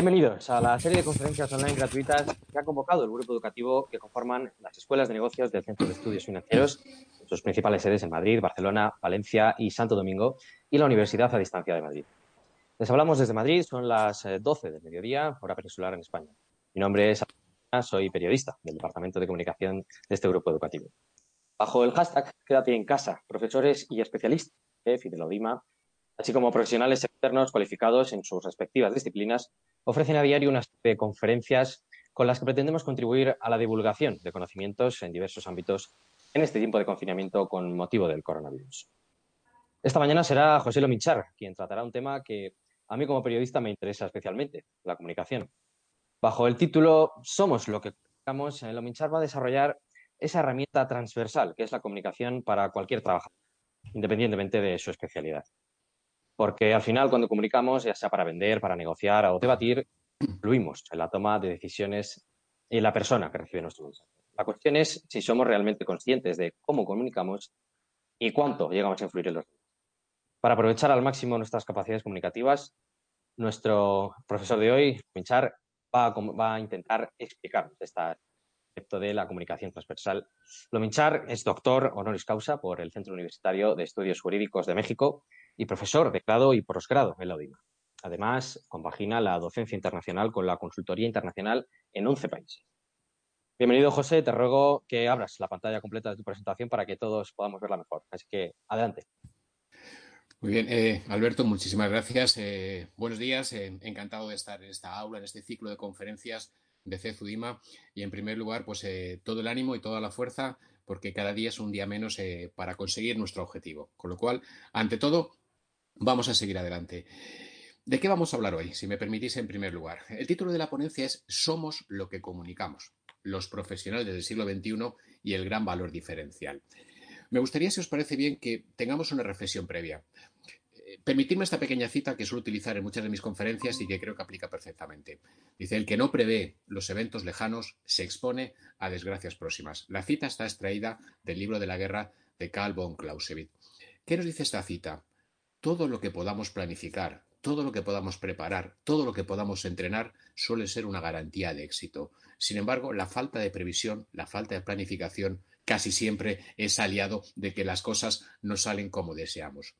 Bienvenidos a la serie de conferencias online gratuitas que ha convocado el grupo educativo que conforman las escuelas de negocios del Centro de Estudios Financieros, sus principales sedes en Madrid, Barcelona, Valencia y Santo Domingo, y la Universidad a Distancia de Madrid. Les hablamos desde Madrid, son las 12 eh, del mediodía, hora peninsular en España. Mi nombre es soy periodista del Departamento de Comunicación de este grupo educativo. Bajo el hashtag Quédate en casa, profesores y especialistas de Fidelodima así como profesionales externos cualificados en sus respectivas disciplinas, ofrecen a diario una serie de conferencias con las que pretendemos contribuir a la divulgación de conocimientos en diversos ámbitos en este tiempo de confinamiento con motivo del coronavirus. Esta mañana será José Lomichar quien tratará un tema que a mí como periodista me interesa especialmente, la comunicación. Bajo el título Somos lo que comunicamos, Lomichar va a desarrollar esa herramienta transversal que es la comunicación para cualquier trabajador, independientemente de su especialidad. Porque al final, cuando comunicamos, ya sea para vender, para negociar o debatir, influimos en la toma de decisiones y la persona que recibe nuestro mensaje. La cuestión es si somos realmente conscientes de cómo comunicamos y cuánto llegamos a influir en los demás. Para aprovechar al máximo nuestras capacidades comunicativas, nuestro profesor de hoy, Minchar, va a, va a intentar explicarnos este aspecto de la comunicación transversal. Lominchar es doctor honoris causa por el Centro Universitario de Estudios Jurídicos de México y profesor de grado y posgrado en la UDIMA. Además, compagina la docencia internacional con la consultoría internacional en 11 países. Bienvenido, José. Te ruego que abras la pantalla completa de tu presentación para que todos podamos verla mejor. Así que, adelante. Muy bien, eh, Alberto, muchísimas gracias. Eh, buenos días. Eh, encantado de estar en esta aula, en este ciclo de conferencias de CEFUDIMA. Y, en primer lugar, pues todo el ánimo y toda la fuerza, porque cada día es un día menos para conseguir nuestro objetivo. Con lo cual, ante todo, Vamos a seguir adelante. ¿De qué vamos a hablar hoy? Si me permitís, en primer lugar. El título de la ponencia es Somos lo que comunicamos, los profesionales del siglo XXI y el gran valor diferencial. Me gustaría, si os parece bien, que tengamos una reflexión previa. Eh, permitidme esta pequeña cita que suelo utilizar en muchas de mis conferencias y que creo que aplica perfectamente. Dice, el que no prevé los eventos lejanos se expone a desgracias próximas. La cita está extraída del libro de la guerra de Karl von Clausewitz. ¿Qué nos dice esta cita? Todo lo que podamos planificar, todo lo que podamos preparar, todo lo que podamos entrenar suele ser una garantía de éxito. Sin embargo, la falta de previsión, la falta de planificación casi siempre es aliado de que las cosas no salen como deseamos.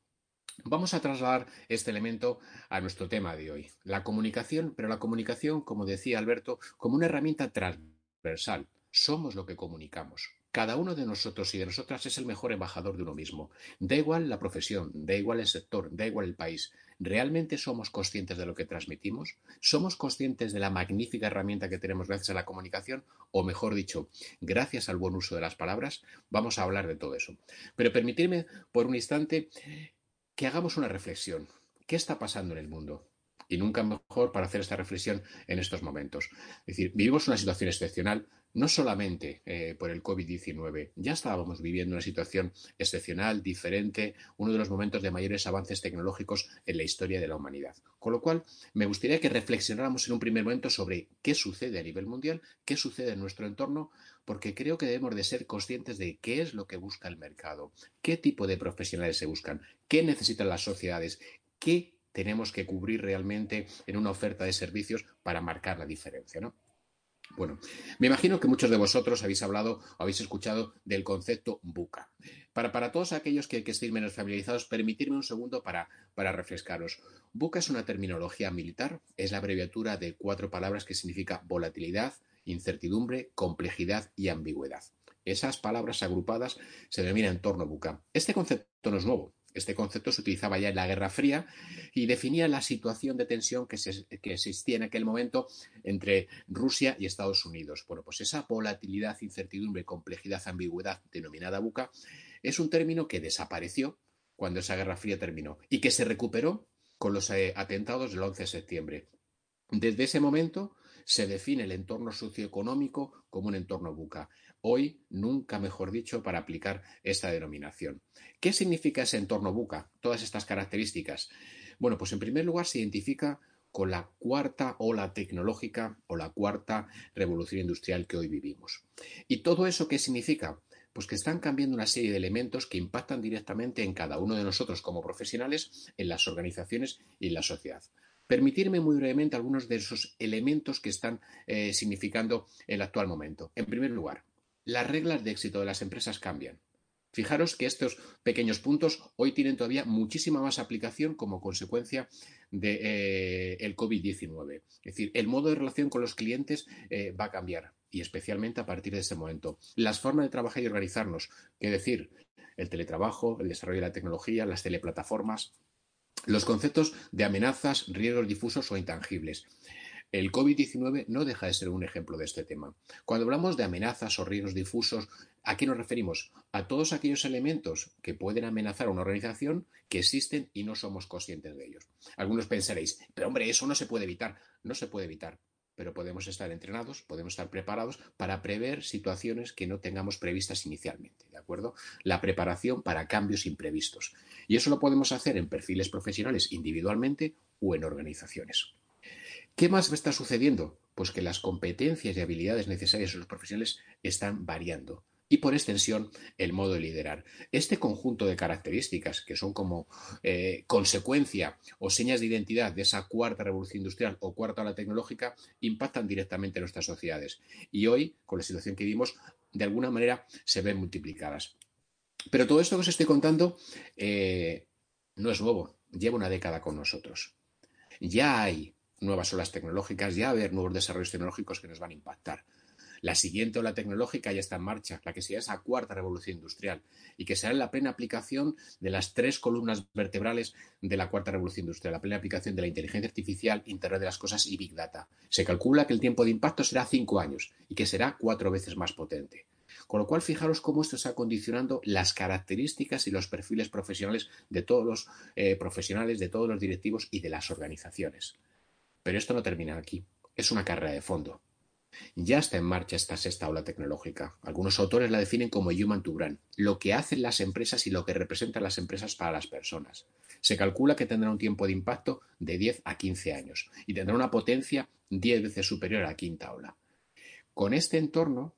Vamos a trasladar este elemento a nuestro tema de hoy, la comunicación, pero la comunicación, como decía Alberto, como una herramienta transversal. Somos lo que comunicamos. Cada uno de nosotros y de nosotras es el mejor embajador de uno mismo. Da igual la profesión, da igual el sector, da igual el país. ¿Realmente somos conscientes de lo que transmitimos? ¿Somos conscientes de la magnífica herramienta que tenemos gracias a la comunicación? O mejor dicho, gracias al buen uso de las palabras, vamos a hablar de todo eso. Pero permitirme por un instante que hagamos una reflexión. ¿Qué está pasando en el mundo? Y nunca mejor para hacer esta reflexión en estos momentos. Es decir, vivimos una situación excepcional, no solamente eh, por el COVID-19, ya estábamos viviendo una situación excepcional, diferente, uno de los momentos de mayores avances tecnológicos en la historia de la humanidad. Con lo cual, me gustaría que reflexionáramos en un primer momento sobre qué sucede a nivel mundial, qué sucede en nuestro entorno, porque creo que debemos de ser conscientes de qué es lo que busca el mercado, qué tipo de profesionales se buscan, qué necesitan las sociedades, qué tenemos que cubrir realmente en una oferta de servicios para marcar la diferencia, ¿no? Bueno, me imagino que muchos de vosotros habéis hablado o habéis escuchado del concepto buca. Para, todos aquellos que, que, estéis menos familiarizados, permitirme un segundo para, para refrescaros. Buca es una terminología militar, es la abreviatura de cuatro palabras que significa volatilidad, incertidumbre, complejidad y ambigüedad. Esas palabras agrupadas se denominan entorno buca. Este concepto no es nuevo, este concepto se utilizaba ya en la Guerra Fría y definía la situación de tensión que, existía en aquel momento entre Rusia y Estados Unidos. Bueno, pues esa volatilidad, incertidumbre, complejidad, ambigüedad denominada buca es un término que desapareció cuando esa Guerra Fría terminó y que se recuperó con los eh, atentados del 11 de septiembre. Desde ese momento se define el entorno socioeconómico como un entorno buca. Hoy, nunca mejor dicho, para aplicar esta denominación. ¿Qué significa ese entorno buca? Todas estas características. Bueno, pues en primer lugar se identifica con la cuarta ola tecnológica o la cuarta revolución industrial que hoy vivimos. ¿Y todo eso qué significa? Pues que están cambiando una serie de elementos que impactan directamente en cada uno de nosotros como profesionales, en las organizaciones y en la sociedad. Permitirme muy brevemente algunos de esos elementos que están eh, significando el actual momento. En primer lugar, las reglas de éxito de las empresas cambian. Fijaros que estos pequeños puntos hoy tienen todavía muchísima más aplicación como consecuencia del de, eh, COVID-19. Es decir, el modo de relación con los clientes eh, va a cambiar y especialmente a partir de este momento. Las formas de trabajar y organizarnos, es decir, el teletrabajo, el desarrollo de la tecnología, las teleplataformas, los conceptos de amenazas, riesgos difusos o intangibles. El COVID-19 no deja de ser un ejemplo de este tema. Cuando hablamos de amenazas o riesgos difusos, ¿a qué nos referimos? A todos aquellos elementos que pueden amenazar a una organización que existen y no somos conscientes de ellos. Algunos pensaréis, pero hombre, eso no se puede evitar. No se puede evitar, pero podemos estar entrenados, podemos estar preparados para prever situaciones que no tengamos previstas inicialmente, ¿de acuerdo? La preparación para cambios imprevistos. Y eso lo podemos hacer en perfiles profesionales individualmente o en organizaciones. ¿Qué más está sucediendo? Pues que las competencias y habilidades necesarias de los profesionales están variando y por extensión el modo de liderar. Este conjunto de características que son como eh, consecuencia o señas de identidad de esa cuarta revolución industrial o cuarta ola tecnológica impactan directamente en nuestras sociedades y hoy, con la situación que vivimos, de alguna manera se ven multiplicadas. Pero todo esto que os estoy contando eh, no es nuevo, lleva una década con nosotros. Ya hay nuevas olas tecnológicas, ya haber nuevos desarrollos tecnológicos que nos van a impactar. La siguiente ola tecnológica ya está en marcha, la que será esa cuarta revolución industrial y que será la plena aplicación de las tres columnas vertebrales de la cuarta revolución industrial, la plena aplicación de la inteligencia artificial, Internet de las Cosas y Big Data. Se calcula que el tiempo de impacto será cinco años y que será cuatro veces más potente. Con lo cual, fijaros cómo esto está condicionando las características y los perfiles profesionales de todos los eh, profesionales, de todos los directivos y de las organizaciones. Pero esto no termina aquí. Es una carrera de fondo. Ya está en marcha esta sexta ola tecnológica. Algunos autores la definen como Human to Brand, lo que hacen las empresas y lo que representan las empresas para las personas. Se calcula que tendrá un tiempo de impacto de 10 a 15 años y tendrá una potencia 10 veces superior a la quinta ola. Con este entorno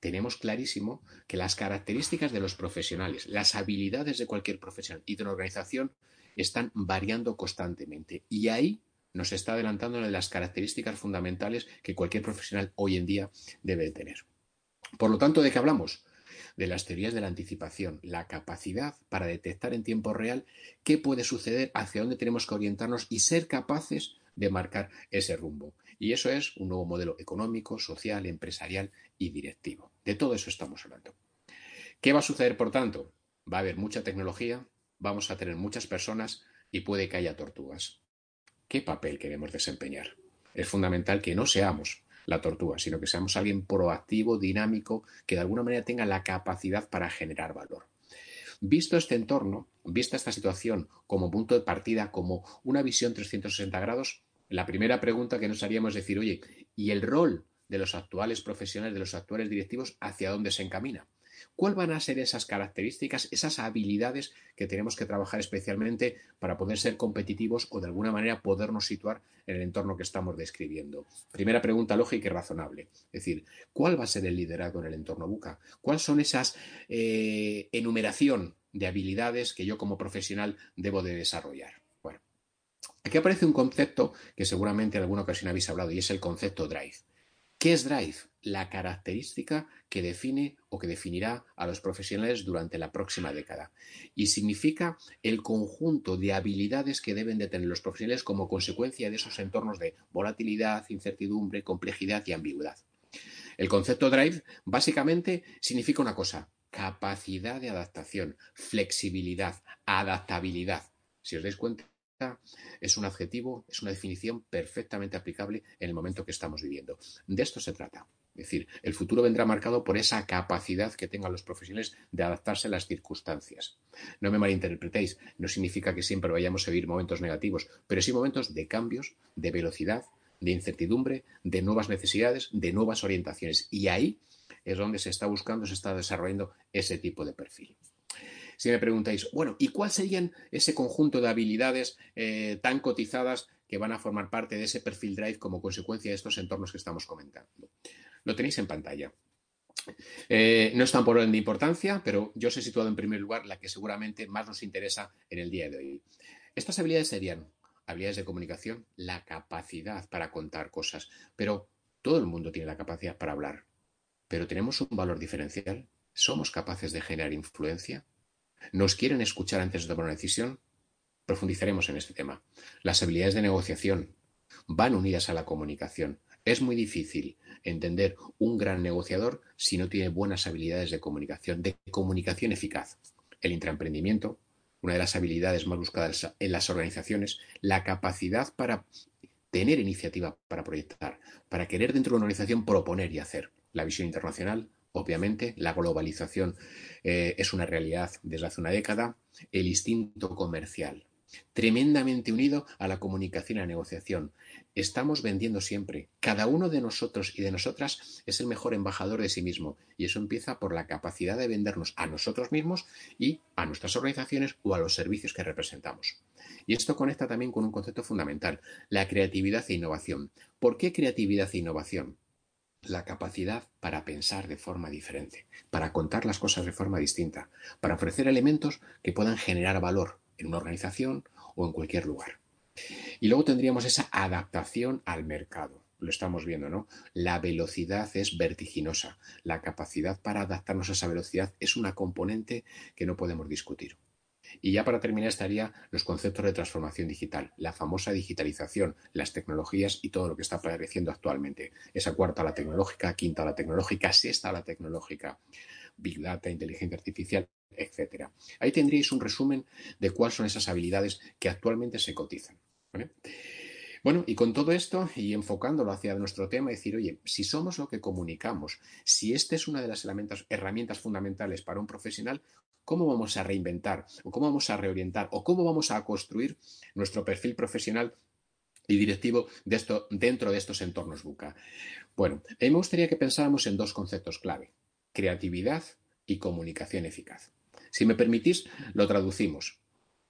tenemos clarísimo que las características de los profesionales, las habilidades de cualquier profesional y de una organización están variando constantemente. Y ahí nos está adelantando una de las características fundamentales que cualquier profesional hoy en día debe tener. Por lo tanto, ¿de qué hablamos? De las teorías de la anticipación, la capacidad para detectar en tiempo real qué puede suceder, hacia dónde tenemos que orientarnos y ser capaces de marcar ese rumbo. Y eso es un nuevo modelo económico, social, empresarial y directivo. De todo eso estamos hablando. ¿Qué va a suceder, por tanto? Va a haber mucha tecnología, vamos a tener muchas personas y puede que haya tortugas qué papel queremos desempeñar. Es fundamental que no seamos la tortuga, sino que seamos alguien proactivo, dinámico, que de alguna manera tenga la capacidad para generar valor. Visto este entorno, vista esta situación como punto de partida, como una visión 360 grados, la primera pregunta que nos haríamos es decir, oye, ¿y el rol de los actuales profesionales, de los actuales directivos, hacia dónde se encamina? ¿Cuáles van a ser esas características, esas habilidades que tenemos que trabajar especialmente para poder ser competitivos o de alguna manera podernos situar en el entorno que estamos describiendo? Primera pregunta lógica y razonable. Es decir, ¿cuál va a ser el liderazgo en el entorno buca? ¿Cuáles son esas eh, enumeración de habilidades que yo como profesional debo de desarrollar? Bueno, aquí aparece un concepto que seguramente en alguna ocasión habéis hablado y es el concepto drive. ¿Qué es Drive? La característica que define o que definirá a los profesionales durante la próxima década. Y significa el conjunto de habilidades que deben de tener los profesionales como consecuencia de esos entornos de volatilidad, incertidumbre, complejidad y ambigüedad. El concepto Drive básicamente significa una cosa, capacidad de adaptación, flexibilidad, adaptabilidad. Si os dais cuenta, es un adjetivo, es una definición perfectamente aplicable en el momento que estamos viviendo. De esto se trata. Es decir, el futuro vendrá marcado por esa capacidad que tengan los profesionales de adaptarse a las circunstancias. No me malinterpretéis, no significa que siempre vayamos a vivir momentos negativos, pero sí momentos de cambios, de velocidad, de incertidumbre, de nuevas necesidades, de nuevas orientaciones. Y ahí es donde se está buscando, se está desarrollando ese tipo de perfil. Si me preguntáis, bueno, ¿y cuál serían ese conjunto de habilidades eh, tan cotizadas que van a formar parte de ese perfil Drive como consecuencia de estos entornos que estamos comentando? Lo tenéis en pantalla. Eh, no están por orden de importancia, pero yo os he situado en primer lugar la que seguramente más nos interesa en el día de hoy. Estas habilidades serían habilidades de comunicación, la capacidad para contar cosas, pero todo el mundo tiene la capacidad para hablar. Pero tenemos un valor diferencial. ¿Somos capaces de generar influencia? ¿Nos quieren escuchar antes de tomar una decisión? Profundizaremos en este tema. Las habilidades de negociación van unidas a la comunicación. Es muy difícil entender un gran negociador si no tiene buenas habilidades de comunicación, de comunicación eficaz. El intraemprendimiento, una de las habilidades más buscadas en las organizaciones, la capacidad para tener iniciativa para proyectar, para querer dentro de una organización proponer y hacer. La visión internacional, obviamente, la globalización eh, es una realidad desde hace una década, el instinto comercial, tremendamente unido a la comunicación y la negociación. Estamos vendiendo siempre. Cada uno de nosotros y de nosotras es el mejor embajador de sí mismo. Y eso empieza por la capacidad de vendernos a nosotros mismos y a nuestras organizaciones o a los servicios que representamos. Y esto conecta también con un concepto fundamental, la creatividad e innovación. ¿Por qué creatividad e innovación? la capacidad para pensar de forma diferente, para contar las cosas de forma distinta, para ofrecer elementos que puedan generar valor en una organización o en cualquier lugar. Y luego tendríamos esa adaptación al mercado. Lo estamos viendo, ¿no? La velocidad es vertiginosa. La capacidad para adaptarnos a esa velocidad es una componente que no podemos discutir. Y ya para terminar estaría los conceptos de transformación digital, la famosa digitalización, las tecnologías y todo lo que está apareciendo actualmente. Esa cuarta la tecnológica, quinta la tecnológica, sexta la tecnológica, Big Data, inteligencia artificial, etcétera. Ahí tendríais un resumen de cuáles son esas habilidades que actualmente se cotizan. Bueno, y con todo esto y enfocándolo hacia nuestro tema, decir, oye, si somos lo que comunicamos, si esta es una de las herramientas fundamentales para un profesional, ¿cómo vamos a reinventar o cómo vamos a reorientar o cómo vamos a construir nuestro perfil profesional y directivo dentro de estos entornos BUCA? Bueno, a mí me gustaría que pensáramos en dos conceptos clave, creatividad y comunicación eficaz. Si me permitís, lo traducimos.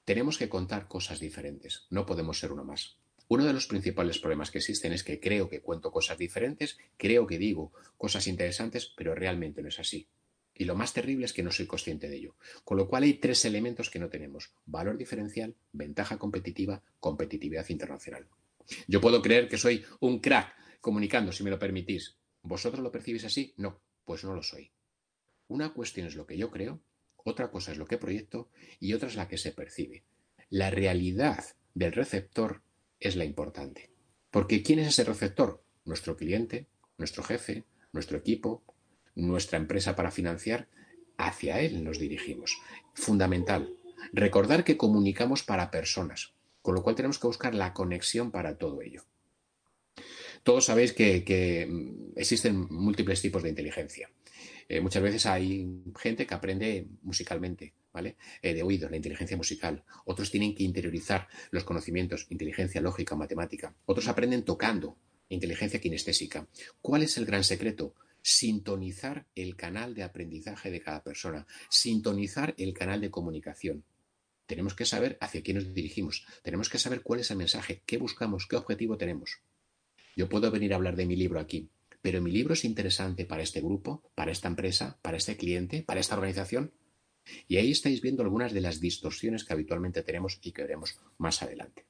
Tenemos que contar cosas diferentes, no podemos ser uno más. Uno de los principales problemas que existen es que creo que cuento cosas diferentes, creo que digo cosas interesantes, pero realmente no es así. Y lo más terrible es que no soy consciente de ello. Con lo cual hay tres elementos que no tenemos. Valor diferencial, ventaja competitiva, competitividad internacional. Yo puedo creer que soy un crack comunicando, si me lo permitís. ¿Vosotros lo percibís así? No, pues no lo soy. Una cuestión es lo que yo creo, otra cosa es lo que proyecto y otra es la que se percibe. La realidad del receptor es la importante. Porque ¿quién es ese receptor? Nuestro cliente, nuestro jefe, nuestro equipo, nuestra empresa para financiar. Hacia él nos dirigimos. Fundamental. Recordar que comunicamos para personas, con lo cual tenemos que buscar la conexión para todo ello. Todos sabéis que, mm, existen múltiples tipos de inteligencia. Eh, muchas veces hay gente que aprende musicalmente, ¿vale? Eh, de oído, la inteligencia musical. Otros tienen que interiorizar los conocimientos, inteligencia lógica, matemática. Otros aprenden tocando, inteligencia kinestésica. ¿Cuál es el gran secreto? Sintonizar el canal de aprendizaje de cada persona, sintonizar el canal de comunicación. Tenemos que saber hacia quién nos dirigimos, tenemos que saber cuál es el mensaje, qué buscamos, qué objetivo tenemos. Yo puedo venir a hablar de mi libro aquí, pero mi libro es interesante para este grupo, para esta empresa, para este cliente, para esta organización. Y ahí estáis viendo algunas de las distorsiones que habitualmente tenemos y que veremos más adelante.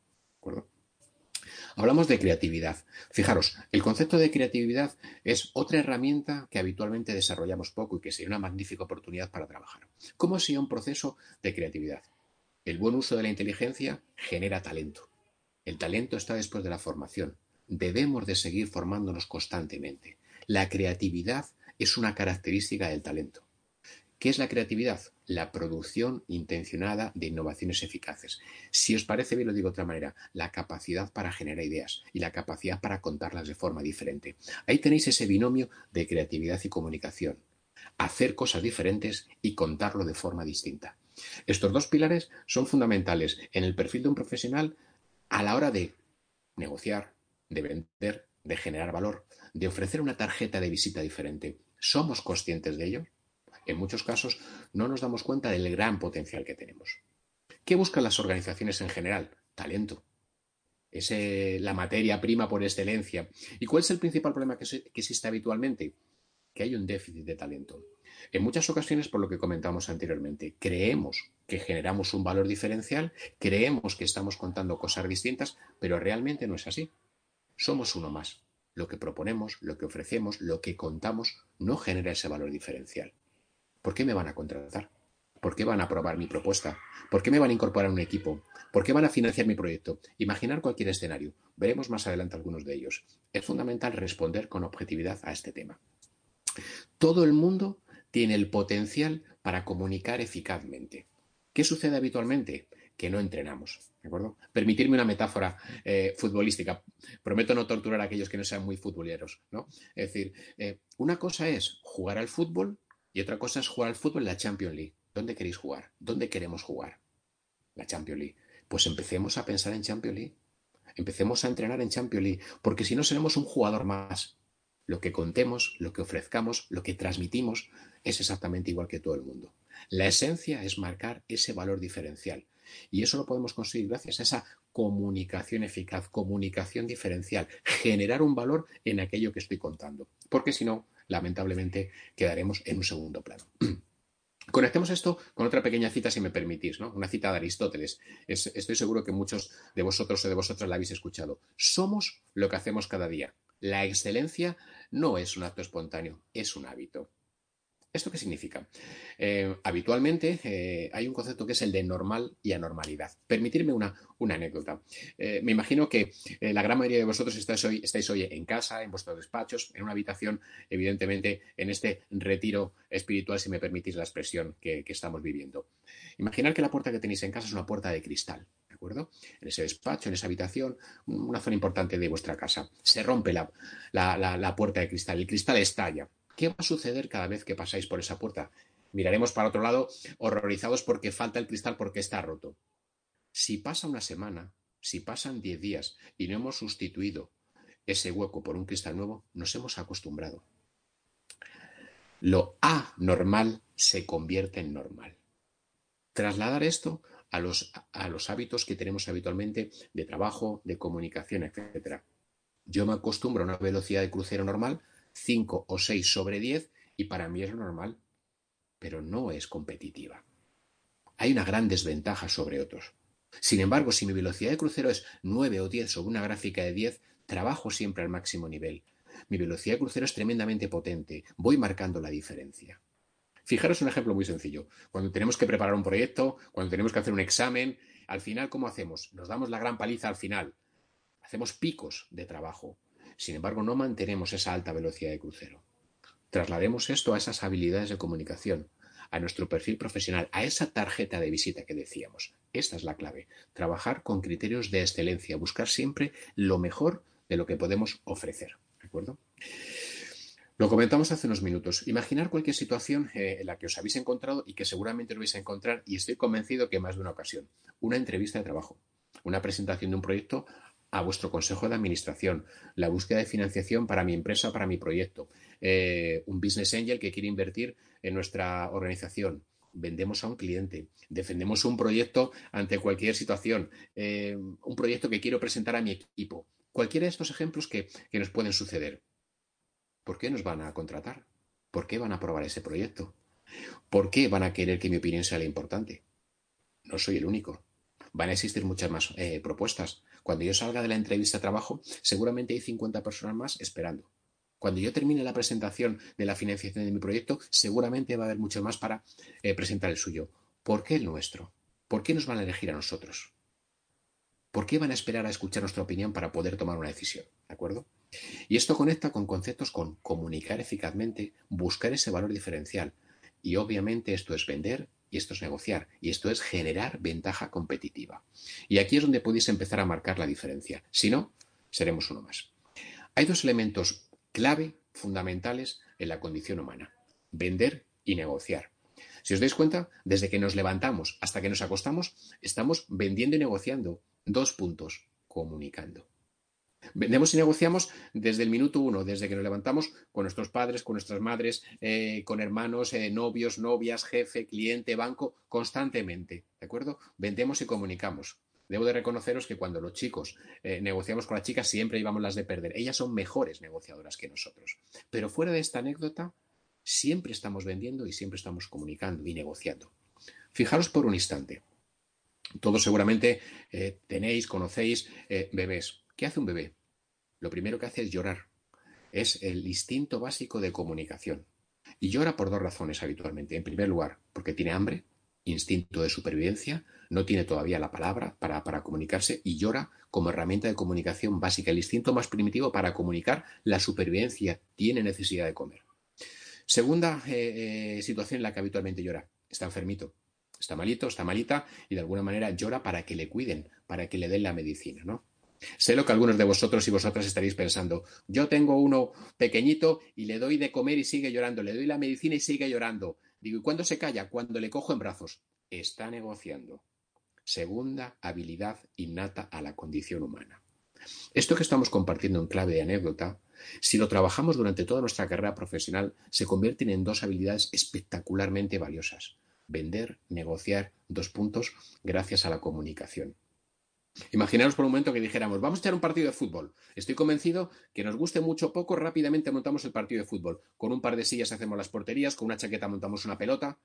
Hablamos de creatividad. Fijaros, el concepto de creatividad es otra herramienta que habitualmente desarrollamos poco y que sería una magnífica oportunidad para trabajar. ¿Cómo sería un proceso de creatividad? El buen uso de la inteligencia genera talento. El talento está después de la formación debemos de seguir formándonos constantemente. La creatividad es una característica del talento. ¿Qué es la creatividad? la producción intencionada de innovaciones eficaces. Si os parece bien, lo digo de otra manera, la capacidad para generar ideas y la capacidad para contarlas de forma diferente. Ahí tenéis ese binomio de creatividad y comunicación. Hacer cosas diferentes y contarlo de forma distinta. Estos dos pilares son fundamentales en el perfil de un profesional a la hora de negociar, de vender, de generar valor, de ofrecer una tarjeta de visita diferente. ¿Somos conscientes de ello? En muchos casos no nos damos cuenta del gran potencial que tenemos. ¿Qué buscan las organizaciones en general? Talento. Es la materia prima por excelencia. ¿Y cuál es el principal problema que, que existe habitualmente? Que hay un déficit de talento. En muchas ocasiones, por lo que comentamos anteriormente, creemos que generamos un valor diferencial, creemos que estamos contando cosas distintas, pero realmente no es así. Somos uno más. Lo que proponemos, lo que ofrecemos, lo que contamos, no genera ese valor diferencial. ¿Por qué me van a contratar? ¿Por qué van a aprobar mi propuesta? ¿Por qué me van a incorporar a un equipo? ¿Por qué van a financiar mi proyecto? Imaginar cualquier escenario. Veremos más adelante algunos de ellos. Es fundamental responder con objetividad a este tema. Todo el mundo tiene el potencial para comunicar eficazmente. ¿Qué sucede habitualmente? Que no entrenamos. ¿De acuerdo? Permitirme una metáfora eh, futbolística. Prometo no torturar a aquellos que no sean muy futboleros. ¿no? Es decir, eh, una cosa es jugar al fútbol y otra cosa es jugar al fútbol en la Champions League. ¿Dónde queréis jugar? ¿Dónde queremos jugar? La Champions League. Pues empecemos a pensar en Champions League. Empecemos a entrenar en Champions League, porque si no seremos un jugador más. Lo que contemos, lo que ofrezcamos, lo que transmitimos es exactamente igual que todo el mundo. La esencia es marcar ese valor diferencial. Y eso lo podemos conseguir gracias a esa comunicación eficaz, comunicación diferencial, generar un valor en aquello que estoy contando. Porque si no, lamentablemente quedaremos en un segundo plano. Conectemos esto con otra pequeña cita, si me permitís, ¿no? Una cita de Aristóteles. estoy seguro que muchos de vosotros o de vosotras la habéis escuchado. Somos lo que hacemos cada día. La excelencia no es un acto espontáneo, es un hábito. ¿Esto qué significa? Eh, habitualmente eh, hay un concepto que es el de normal y anormalidad. Permitirme una, anécdota. Eh, me imagino que la gran mayoría de vosotros estáis hoy, en casa, en vuestros despachos, en una habitación, evidentemente en este retiro espiritual, si me permitís la expresión que, estamos viviendo. Imaginar que la puerta que tenéis en casa es una puerta de cristal. ¿De acuerdo? En ese despacho, en esa habitación, una zona importante de vuestra casa. Se rompe la, la puerta de cristal, el cristal estalla. ¿Qué va a suceder cada vez que pasáis por esa puerta? Miraremos para otro lado, horrorizados porque falta el cristal porque está roto. Si pasa una semana, si pasan diez días y no hemos sustituido ese hueco por un cristal nuevo, nos hemos acostumbrado. Lo anormal se convierte en normal. Trasladar esto a los, a los hábitos que tenemos habitualmente de trabajo, de comunicación, etc. Yo me acostumbro a una velocidad de crucero normal 5 o 6 sobre 10 y para mí es normal, pero no es competitiva. Hay una gran desventaja sobre otros. Sin embargo, si mi velocidad de crucero es 9 o 10 sobre una gráfica de 10, trabajo siempre al máximo nivel. Mi velocidad de crucero es tremendamente potente, voy marcando la diferencia. Fijaros un ejemplo muy sencillo. Cuando tenemos que preparar un proyecto, cuando tenemos que hacer un examen, al final, ¿cómo hacemos? Nos damos la gran paliza al final. Hacemos picos de trabajo. Sin embargo, no mantenemos esa alta velocidad de crucero. Traslademos esto a esas habilidades de comunicación, a nuestro perfil profesional, a esa tarjeta de visita que decíamos. Esta es la clave. Trabajar con criterios de excelencia, buscar siempre lo mejor de lo que podemos ofrecer. ¿De acuerdo? Lo comentamos hace unos minutos. Imaginar cualquier situación eh, en la que os habéis encontrado y que seguramente lo vais a encontrar, y estoy convencido que más de una ocasión. Una entrevista de trabajo, una presentación de un proyecto a vuestro consejo de administración, la búsqueda de financiación para mi empresa, para mi proyecto, eh, un business angel que quiere invertir en nuestra organización, vendemos a un cliente, defendemos un proyecto ante cualquier situación, eh, un proyecto que quiero presentar a mi equipo. Cualquiera de estos ejemplos que, que nos pueden suceder. ¿Por qué nos van a contratar? ¿Por qué van a aprobar ese proyecto? ¿Por qué van a querer que mi opinión sea la importante? No soy el único. Van a existir muchas más eh, propuestas. Cuando yo salga de la entrevista de trabajo, seguramente hay 50 personas más esperando. Cuando yo termine la presentación de la financiación de mi proyecto, seguramente va a haber mucho más para eh, presentar el suyo. ¿Por qué el nuestro? ¿Por qué nos van a elegir a nosotros? ¿Por qué van a esperar a escuchar nuestra opinión para poder tomar una decisión? ¿De acuerdo? Y esto conecta con conceptos con comunicar eficazmente, buscar ese valor diferencial. Y obviamente esto es vender Y esto es negociar. Y esto es generar ventaja competitiva. Y aquí es donde podéis empezar a marcar la diferencia. Si no, seremos uno más. Hay dos elementos clave, fundamentales, en la condición humana. Vender y negociar. Si os dais cuenta, desde que nos levantamos hasta que nos acostamos, estamos vendiendo y negociando. Dos puntos, comunicando. Vendemos y negociamos desde el minuto uno, desde que nos levantamos con nuestros padres, con nuestras madres, eh, con hermanos, eh, novios, novias, jefe, cliente, banco, constantemente. ¿De acuerdo? Vendemos y comunicamos. Debo de reconoceros que cuando los chicos eh, negociamos con las chicas siempre íbamos las de perder. Ellas son mejores negociadoras que nosotros. Pero fuera de esta anécdota, siempre estamos vendiendo y siempre estamos comunicando y negociando. Fijaros por un instante. Todos seguramente tenéis, conocéis bebés. ¿Qué hace un bebé? Lo primero que hace es llorar. Es el instinto básico de comunicación. Y llora por dos razones habitualmente. En primer lugar, porque tiene hambre, instinto de supervivencia, no tiene todavía la palabra para, para, comunicarse y llora como herramienta de comunicación básica. El instinto más primitivo para comunicar la supervivencia tiene necesidad de comer. Segunda eh, eh, situación en la que habitualmente llora. Está enfermito. Está malito, está malita y de alguna manera llora para que le cuiden, para que le den la medicina, ¿no? Sé lo que algunos de vosotros y vosotras estaréis pensando. Yo tengo uno pequeñito y le doy de comer y sigue llorando, le doy la medicina y sigue llorando. Digo, ¿y cuándo se calla? Cuando le cojo en brazos. Está negociando. Segunda habilidad innata a la condición humana. Esto que estamos compartiendo en clave de anécdota, si lo trabajamos durante toda nuestra carrera profesional, se convierten en dos habilidades espectacularmente valiosas. Vender, negociar, dos puntos, gracias a la comunicación. Imaginaros por un momento que dijéramos, vamos a echar un partido de fútbol. Estoy convencido que nos guste mucho poco, rápidamente montamos el partido de fútbol. Con un par de sillas hacemos las porterías, con una chaqueta montamos una pelota.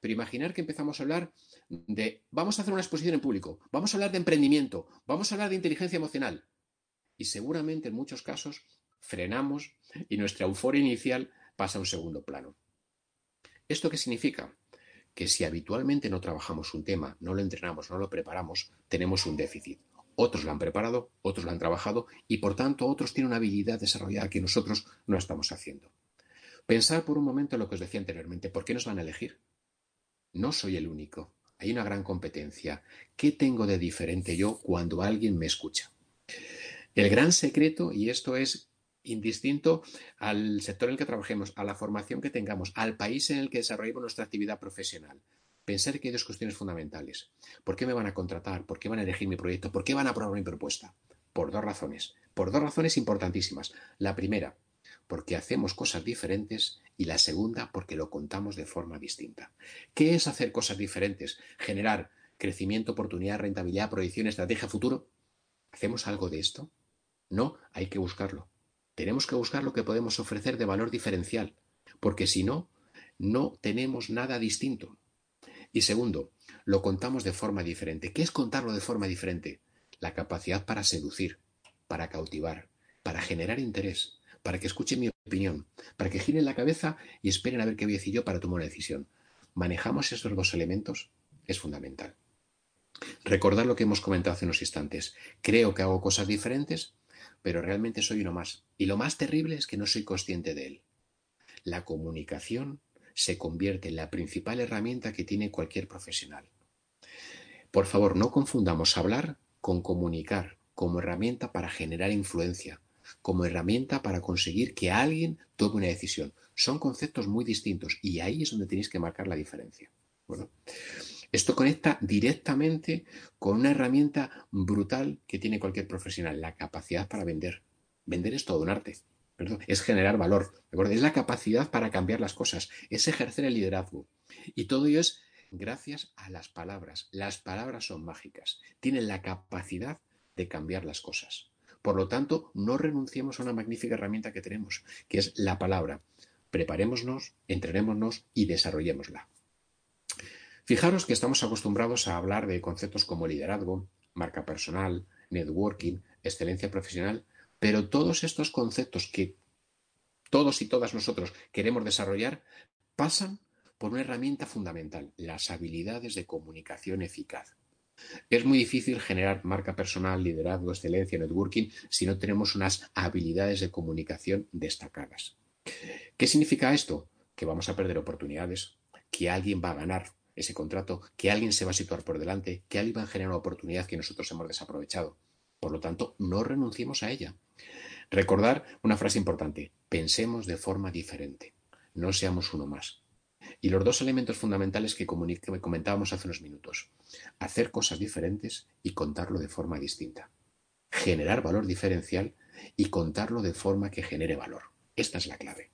Pero imaginar que empezamos a hablar de, vamos a hacer una exposición en público, vamos a hablar de emprendimiento, vamos a hablar de inteligencia emocional. Y seguramente en muchos casos frenamos y nuestra euforia inicial pasa a un segundo plano. ¿Esto qué significa? Que si habitualmente no trabajamos un tema, no lo entrenamos, no lo preparamos, tenemos un déficit. Otros lo han preparado, otros lo han trabajado y por tanto otros tienen una habilidad desarrollada que nosotros no estamos haciendo. Pensar por un momento en lo que os decía anteriormente, ¿por qué nos van a elegir? No soy el único. Hay una gran competencia. ¿Qué tengo de diferente yo cuando alguien me escucha? El gran secreto, y esto es indistinto al sector en el que trabajemos, a la formación que tengamos, al país en el que desarrollemos nuestra actividad profesional. Pensar que hay dos cuestiones fundamentales. ¿Por qué me van a contratar? ¿Por qué van a elegir mi proyecto? ¿Por qué van a aprobar mi propuesta? Por dos razones. Por dos razones importantísimas. La primera, porque hacemos cosas diferentes y la segunda, porque lo contamos de forma distinta. ¿Qué es hacer cosas diferentes? Generar crecimiento, oportunidad, rentabilidad, proyección, estrategia, futuro. ¿Hacemos algo de esto? No, hay que buscarlo. Tenemos que buscar lo que podemos ofrecer de valor diferencial, porque si no, no tenemos nada distinto. Y segundo, lo contamos de forma diferente. ¿Qué es contarlo de forma diferente? La capacidad para seducir, para cautivar, para generar interés, para que escuchen mi opinión, para que giren la cabeza y esperen a ver qué voy a decir yo para tomar una decisión. Manejamos estos dos elementos, es fundamental. Recordar lo que hemos comentado hace unos instantes. Creo que hago cosas diferentes pero realmente soy uno más. Y lo más terrible es que no soy consciente de él. La comunicación se convierte en la principal herramienta que tiene cualquier profesional. Por favor, no confundamos hablar con comunicar como herramienta para generar influencia, como herramienta para conseguir que alguien tome una decisión. Son conceptos muy distintos y ahí es donde tenéis que marcar la diferencia. Bueno, esto conecta directamente con una herramienta brutal que tiene cualquier profesional, la capacidad para vender. Vender es todo un arte. Es generar valor. Es la capacidad para cambiar las cosas. Es ejercer el liderazgo. Y todo ello es gracias a las palabras. Las palabras son mágicas. Tienen la capacidad de cambiar las cosas. Por lo tanto, no renunciemos a una magnífica herramienta que tenemos, que es la palabra. Preparémonos, entrenémonos y desarrollémosla. Fijaros que estamos acostumbrados a hablar de conceptos como liderazgo, marca personal, networking, excelencia profesional, pero todos estos conceptos que todos y todas nosotros queremos desarrollar pasan por una herramienta fundamental, las habilidades de comunicación eficaz. Es muy difícil generar marca personal, liderazgo, excelencia, networking si no tenemos unas habilidades de comunicación destacadas. ¿Qué significa esto? Que vamos a perder oportunidades, que alguien va a ganar ese contrato, que alguien se va a situar por delante, que alguien va a generar una oportunidad que nosotros hemos desaprovechado. Por lo tanto, no renunciemos a ella. Recordar una frase importante, pensemos de forma diferente, no seamos uno más. Y los dos elementos fundamentales que, comentábamos hace unos minutos, hacer cosas diferentes y contarlo de forma distinta. Generar valor diferencial y contarlo de forma que genere valor. Esta es la clave.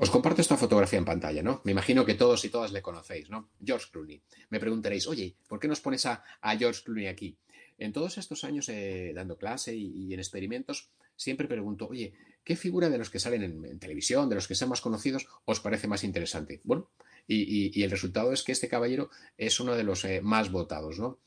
Os comparto esta fotografía en pantalla, ¿no? Me imagino que todos y todas le conocéis, ¿no? George Clooney. Me preguntaréis, oye, ¿por qué nos pones a, George Clooney aquí? En todos estos años eh, dando clase y, en experimentos, siempre pregunto, oye, ¿qué figura de los que salen en, televisión, de los que son más conocidos, os parece más interesante? Bueno, y, el resultado es que este caballero es uno de los eh, más votados, ¿no?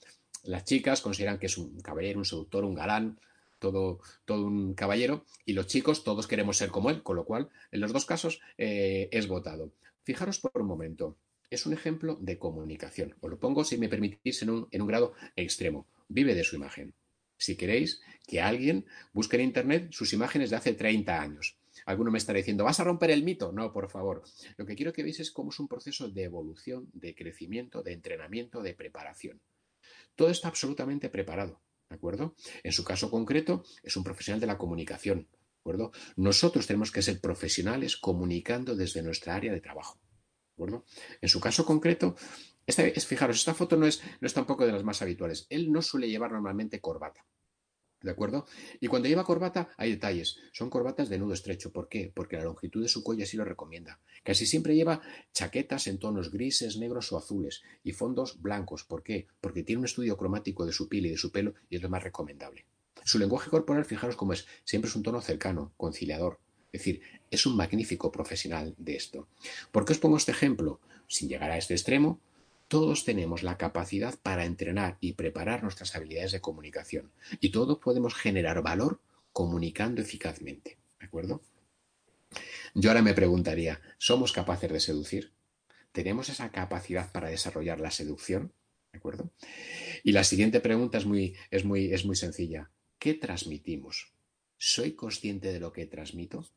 Las chicas consideran que es un caballero, un seductor, un galán, todo, todo un caballero, y los chicos todos queremos ser como él, con lo cual en los dos casos eh, es votado. Fijaros por un momento, es un ejemplo de comunicación. Os lo pongo, si me permitís, en un, en un grado extremo. Vive de su imagen. Si queréis que alguien busque en Internet sus imágenes de hace 30 años. Alguno me estará diciendo, ¿vas a romper el mito? No, por favor. Lo que quiero que veáis es cómo es un proceso de evolución, de crecimiento, de entrenamiento, de preparación. Todo está absolutamente preparado. ¿De acuerdo? En su caso concreto, es un profesional de la comunicación. ¿De acuerdo? Nosotros tenemos que ser profesionales comunicando desde nuestra área de trabajo. ¿De acuerdo? En su caso concreto, esta, es, fijaros, esta foto no es, no es tampoco de las más habituales. Él no suele llevar normalmente corbata. ¿De acuerdo? Y cuando lleva corbata hay detalles. Son corbatas de nudo estrecho. ¿Por qué? Porque la longitud de su cuello así lo recomienda. Casi siempre lleva chaquetas en tonos grises, negros o azules y fondos blancos. ¿Por qué? Porque tiene un estudio cromático de su piel y de su pelo y es lo más recomendable. Su lenguaje corporal, fijaros cómo es. Siempre es un tono cercano, conciliador. Es decir, es un magnífico profesional de esto. ¿Por qué os pongo este ejemplo? Sin llegar a este extremo, todos tenemos la capacidad para entrenar y preparar nuestras habilidades de comunicación. Y todos podemos generar valor comunicando eficazmente. ¿De acuerdo? Yo ahora me preguntaría, ¿somos capaces de seducir? ¿Tenemos esa capacidad para desarrollar la seducción? ¿De acuerdo? Y la siguiente pregunta es muy, es muy, es muy sencilla. ¿Qué transmitimos? ¿Soy consciente de lo que transmito?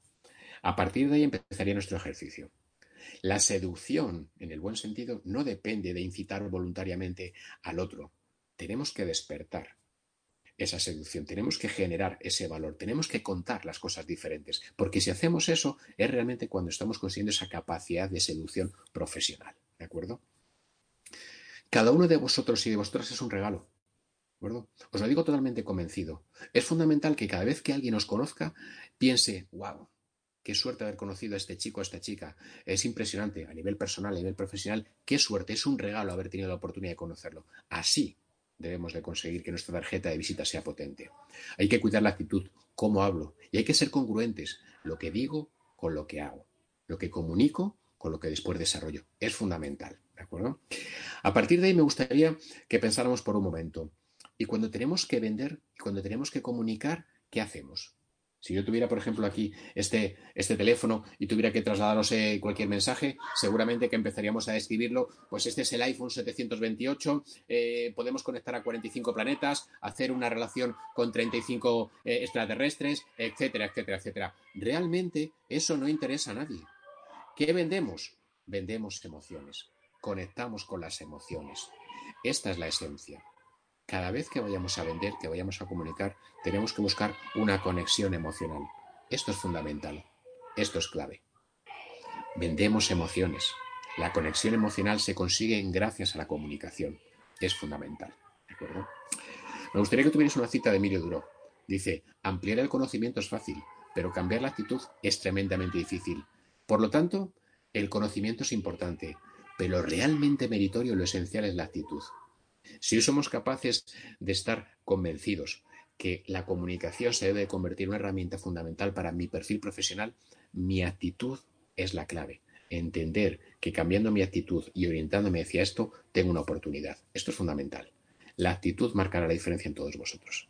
A partir de ahí empezaría nuestro ejercicio. La seducción, en el buen sentido, no depende de incitar voluntariamente al otro. Tenemos que despertar esa seducción, tenemos que generar ese valor, tenemos que contar las cosas diferentes, porque si hacemos eso es realmente cuando estamos consiguiendo esa capacidad de seducción profesional. ¿De acuerdo? Cada uno de vosotros y de vosotras es un regalo. ¿De acuerdo? Os lo digo totalmente convencido. Es fundamental que cada vez que alguien os conozca piense, wow, Qué suerte haber conocido a este chico, a esta chica. Es impresionante a nivel personal, a nivel profesional. Qué suerte, es un regalo haber tenido la oportunidad de conocerlo. Así debemos de conseguir que nuestra tarjeta de visita sea potente. Hay que cuidar la actitud, cómo hablo, y hay que ser congruentes, lo que digo con lo que hago, lo que comunico con lo que después desarrollo. Es fundamental, ¿de acuerdo? A partir de ahí me gustaría que pensáramos por un momento. Y cuando tenemos que vender, y cuando tenemos que comunicar, ¿qué hacemos? Si yo tuviera, por ejemplo, aquí este, este teléfono y tuviera que trasladaros cualquier mensaje, seguramente que empezaríamos a escribirlo, pues este es el iPhone 728, eh, podemos conectar a 45 planetas, hacer una relación con 35 eh, extraterrestres, etcétera, etcétera, etcétera. Realmente eso no interesa a nadie. ¿Qué vendemos? Vendemos emociones, conectamos con las emociones. Esta es la esencia. Cada vez que vayamos a vender, que vayamos a comunicar, tenemos que buscar una conexión emocional. Esto es fundamental. Esto es clave. Vendemos emociones. La conexión emocional se consigue gracias a la comunicación. Es fundamental. ¿De acuerdo? Me gustaría que tuvierais una cita de Emilio Duro. Dice, ampliar el conocimiento es fácil, pero cambiar la actitud es tremendamente difícil. Por lo tanto, el conocimiento es importante, pero realmente meritorio lo esencial es la actitud. Si somos capaces de estar convencidos que la comunicación se debe convertir en una herramienta fundamental para mi perfil profesional, mi actitud es la clave. Entender que cambiando mi actitud y orientándome hacia esto, tengo una oportunidad. Esto es fundamental. La actitud marcará la diferencia en todos vosotros.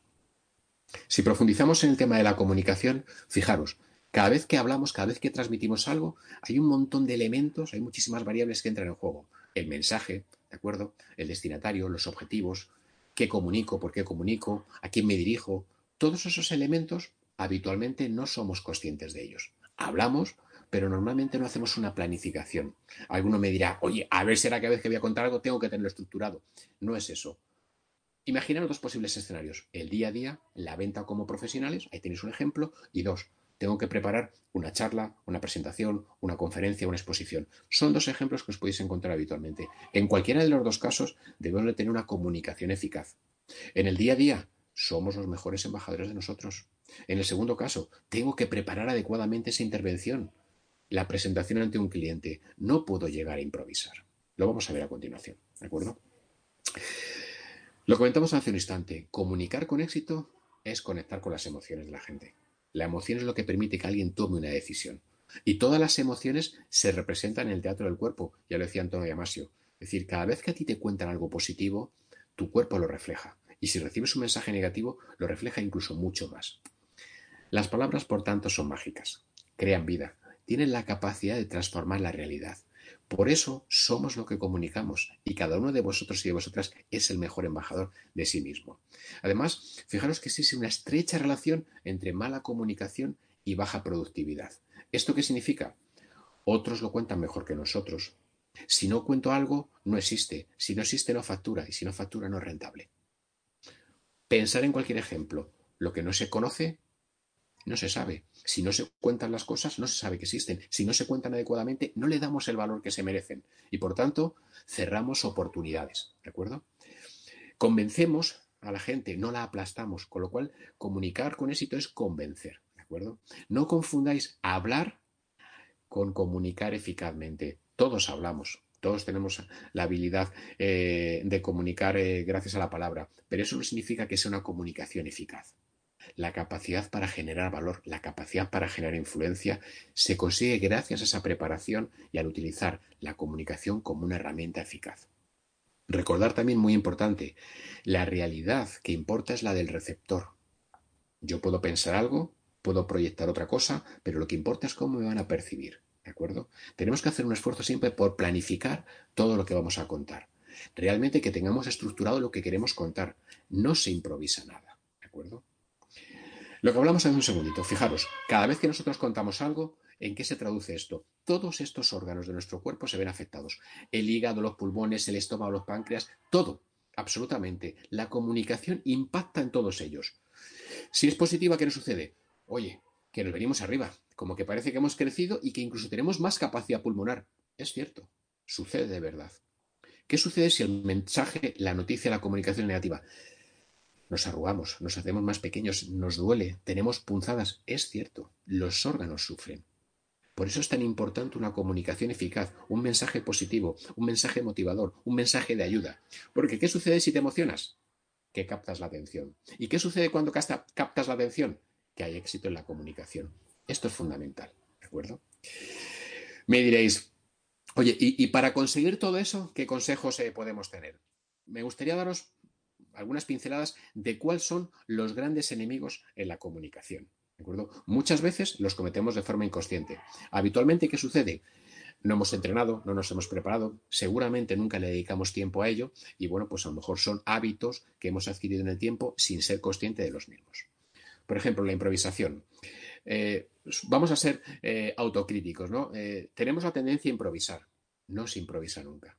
Si profundizamos en el tema de la comunicación, fijaros, cada vez que hablamos, cada vez que transmitimos algo, hay un montón de elementos, hay muchísimas variables que entran en juego. El mensaje, ¿de acuerdo? El destinatario, los objetivos, qué comunico, por qué comunico, a quién me dirijo. Todos esos elementos habitualmente no somos conscientes de ellos. Hablamos pero normalmente no hacemos una planificación. Alguno me dirá, oye, a ver si cada vez que voy a contar algo tengo que tenerlo estructurado. No es eso. Imaginaros dos posibles escenarios. El día a día, la venta como profesionales, ahí tenéis un ejemplo, y dos, tengo que preparar una charla, una presentación, una conferencia, una exposición. Son dos ejemplos que os podéis encontrar habitualmente. En cualquiera de los dos casos debemos de tener una comunicación eficaz. En el día a día somos los mejores embajadores de nosotros. En el segundo caso, tengo que preparar adecuadamente esa intervención, la presentación ante un cliente. No puedo llegar a improvisar. Lo vamos a ver a continuación, ¿de acuerdo? Lo comentamos hace un instante. Comunicar con éxito es conectar con las emociones de la gente. La emoción es lo que permite que alguien tome una decisión. Y todas las emociones se representan en el teatro del cuerpo, ya lo decía Antonio Damasio. Es decir, cada vez que a ti te cuentan algo positivo, tu cuerpo lo refleja. Y si recibes un mensaje negativo, lo refleja incluso mucho más. Las palabras, por tanto, son mágicas. Crean vida. Tienen la capacidad de transformar la realidad. Por eso somos lo que comunicamos y cada uno de vosotros y de vosotras es el mejor embajador de sí mismo. Además, fijaros que existe una estrecha relación entre mala comunicación y baja productividad. ¿Esto qué significa? Otros lo cuentan mejor que nosotros. Si no cuento algo, no existe. Si no existe, no factura. Y si no factura, no es rentable. Pensar en cualquier ejemplo. Lo que no se conoce no se sabe. Si no se cuentan las cosas, no se sabe que existen. Si no se cuentan adecuadamente, no le damos el valor que se merecen. Y por tanto, cerramos oportunidades. ¿De acuerdo? Convencemos a la gente, no la aplastamos. Con lo cual, comunicar con éxito es convencer. ¿De acuerdo? No confundáis hablar con comunicar eficazmente. Todos hablamos, todos tenemos la habilidad eh, de comunicar eh, gracias a la palabra, pero eso no significa que sea una comunicación eficaz. La capacidad para generar valor, la capacidad para generar influencia, se consigue gracias a esa preparación y al utilizar la comunicación como una herramienta eficaz. Recordar también muy importante, la realidad que importa es la del receptor. Yo puedo pensar algo, puedo proyectar otra cosa, pero lo que importa es cómo me van a percibir. ¿De acuerdo? Tenemos que hacer un esfuerzo siempre por planificar todo lo que vamos a contar. Realmente que tengamos estructurado lo que queremos contar. No se improvisa nada. ¿De acuerdo? Lo que hablamos hace un segundito, fijaros, cada vez que nosotros contamos algo, ¿en qué se traduce esto? Todos estos órganos de nuestro cuerpo se ven afectados. El hígado, los pulmones, el estómago, los páncreas, todo, absolutamente. La comunicación impacta en todos ellos. Si es positiva, ¿qué nos sucede? Oye, que nos venimos arriba, como que parece que hemos crecido y que incluso tenemos más capacidad pulmonar. Es cierto, sucede de verdad. ¿Qué sucede si el mensaje, la noticia, la comunicación es negativa? Nos arrugamos, nos hacemos más pequeños, nos duele, tenemos punzadas. Es cierto, los órganos sufren. Por eso es tan importante una comunicación eficaz, un mensaje positivo, un mensaje motivador, un mensaje de ayuda. Porque ¿qué sucede si te emocionas? Que captas la atención. ¿Y qué sucede cuando captas la atención? Que hay éxito en la comunicación. Esto es fundamental, ¿de acuerdo? Me diréis, oye, ¿y, para conseguir todo eso, qué consejos eh, podemos tener? Me gustaría daros algunas pinceladas de cuáles son los grandes enemigos en la comunicación. ¿De acuerdo? Muchas veces los cometemos de forma inconsciente. Habitualmente, ¿qué sucede? No hemos entrenado, no nos hemos preparado, seguramente nunca le dedicamos tiempo a ello y bueno, pues a lo mejor son hábitos que hemos adquirido en el tiempo sin ser consciente de los mismos. Por ejemplo, la improvisación. Eh, vamos a ser eh, autocríticos, ¿no? Eh, tenemos la tendencia a improvisar. No se improvisa nunca.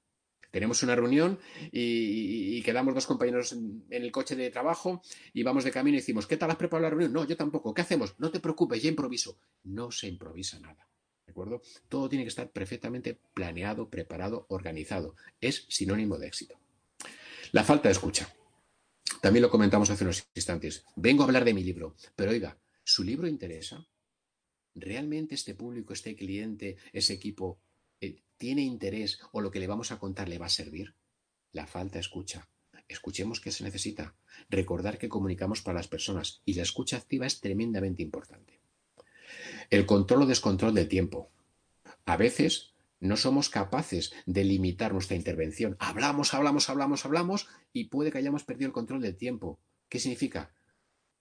Tenemos una reunión y, quedamos dos compañeros en, el coche de trabajo y vamos de camino y decimos, ¿qué tal has preparado la reunión? No, yo tampoco. ¿Qué hacemos? No te preocupes, ya improviso. No se improvisa nada. ¿De acuerdo? Todo tiene que estar perfectamente planeado, preparado, organizado. Es sinónimo de éxito. La falta de escucha. También lo comentamos hace unos instantes. Vengo a hablar de mi libro, pero oiga, ¿su libro interesa? ¿Realmente este público, este cliente, ese equipo tiene interés o lo que le vamos a contar le va a servir? La falta escucha. Escuchemos qué se necesita. Recordar que comunicamos para las personas y la escucha activa es tremendamente importante. El control o descontrol del tiempo. A veces no somos capaces de limitar nuestra intervención. Hablamos, hablamos, hablamos, hablamos y puede que hayamos perdido el control del tiempo. ¿Qué significa?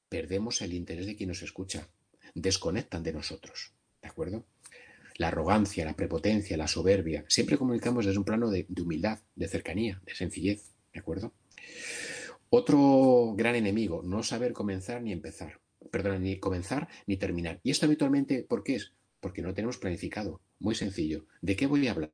Perdemos el interés de quien nos escucha. Desconectan de nosotros. ¿De acuerdo? La arrogancia, la prepotencia, la soberbia. Siempre comunicamos desde un plano de, humildad, de cercanía, de sencillez. ¿De acuerdo? Otro gran enemigo, no saber comenzar ni empezar. Perdón, ni comenzar ni terminar. ¿Y esto habitualmente por qué es? porque no tenemos planificado. Muy sencillo. ¿De qué voy a hablar?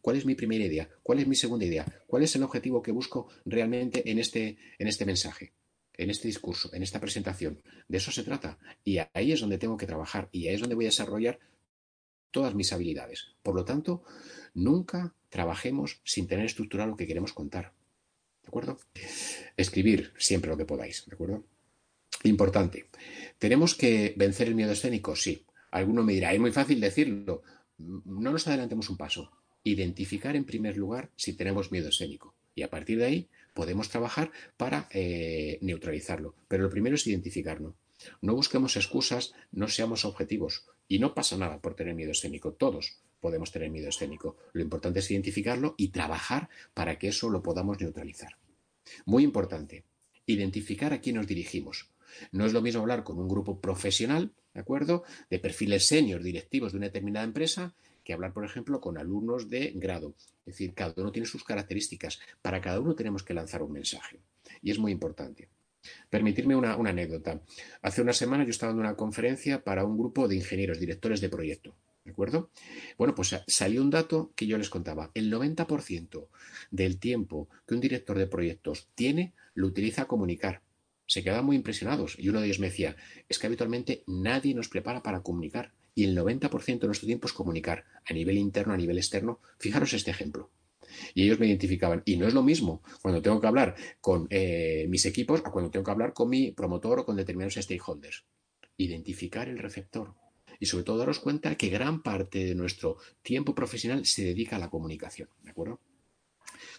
¿Cuál es mi primera idea? ¿Cuál es mi segunda idea? ¿Cuál es el objetivo que busco realmente en este, en este mensaje? en este discurso, en esta presentación. De eso se trata. Y ahí es donde tengo que trabajar y ahí es donde voy a desarrollar todas mis habilidades. Por lo tanto, nunca trabajemos sin tener estructurado lo que queremos contar. ¿De acuerdo? Escribir siempre lo que podáis. ¿De acuerdo? Importante. ¿Tenemos que vencer el miedo escénico? Sí. Alguno me dirá, es muy fácil decirlo. No nos adelantemos un paso. Identificar en primer lugar si tenemos miedo escénico. Y a partir de ahí podemos trabajar para eh, neutralizarlo. Pero lo primero es identificarlo. No busquemos excusas, no seamos objetivos. Y no pasa nada por tener miedo escénico. Todos podemos tener miedo escénico. Lo importante es identificarlo y trabajar para que eso lo podamos neutralizar. Muy importante, identificar a quién nos dirigimos. No es lo mismo hablar con un grupo profesional, ¿de acuerdo? De perfiles senior directivos de una determinada empresa que hablar, por ejemplo, con alumnos de grado. Es decir, cada uno tiene sus características. Para cada uno tenemos que lanzar un mensaje. Y es muy importante. Permitirme una, anécdota. Hace una semana yo estaba en una conferencia para un grupo de ingenieros, directores de proyecto. ¿De acuerdo? Bueno, pues salió un dato que yo les contaba. El 90% del tiempo que un director de proyectos tiene lo utiliza a comunicar. Se quedaban muy impresionados y uno de ellos me decía, es que habitualmente nadie nos prepara para comunicar y el 90% de nuestro tiempo es comunicar a nivel interno, a nivel externo. Fijaros este ejemplo. Y ellos me identificaban. Y no es lo mismo cuando tengo que hablar con eh, mis equipos a cuando tengo que hablar con mi promotor o con determinados stakeholders. Identificar el receptor. Y sobre todo daros cuenta que gran parte de nuestro tiempo profesional se dedica a la comunicación. ¿De acuerdo?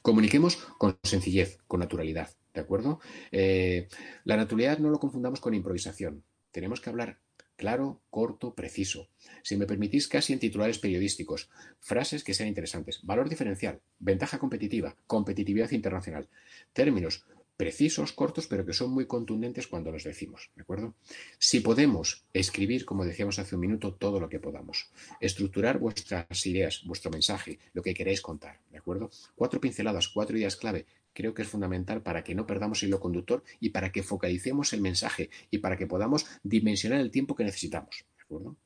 Comuniquemos con sencillez, con naturalidad. ¿De acuerdo? Eh, la naturalidad no lo confundamos con improvisación. Tenemos que hablar Claro, corto, preciso. Si me permitís, casi en titulares periodísticos. Frases que sean interesantes. Valor diferencial, ventaja competitiva, competitividad internacional. Términos precisos, cortos, pero que son muy contundentes cuando los decimos, ¿de acuerdo? Si podemos escribir, como decíamos hace un minuto, todo lo que podamos, estructurar vuestras ideas, vuestro mensaje, lo que queréis contar, ¿de acuerdo? Cuatro pinceladas, cuatro ideas clave creo que es fundamental para que no perdamos el hilo conductor y para que focalicemos el mensaje y para que podamos dimensionar el tiempo que necesitamos. ¿de acuerdo?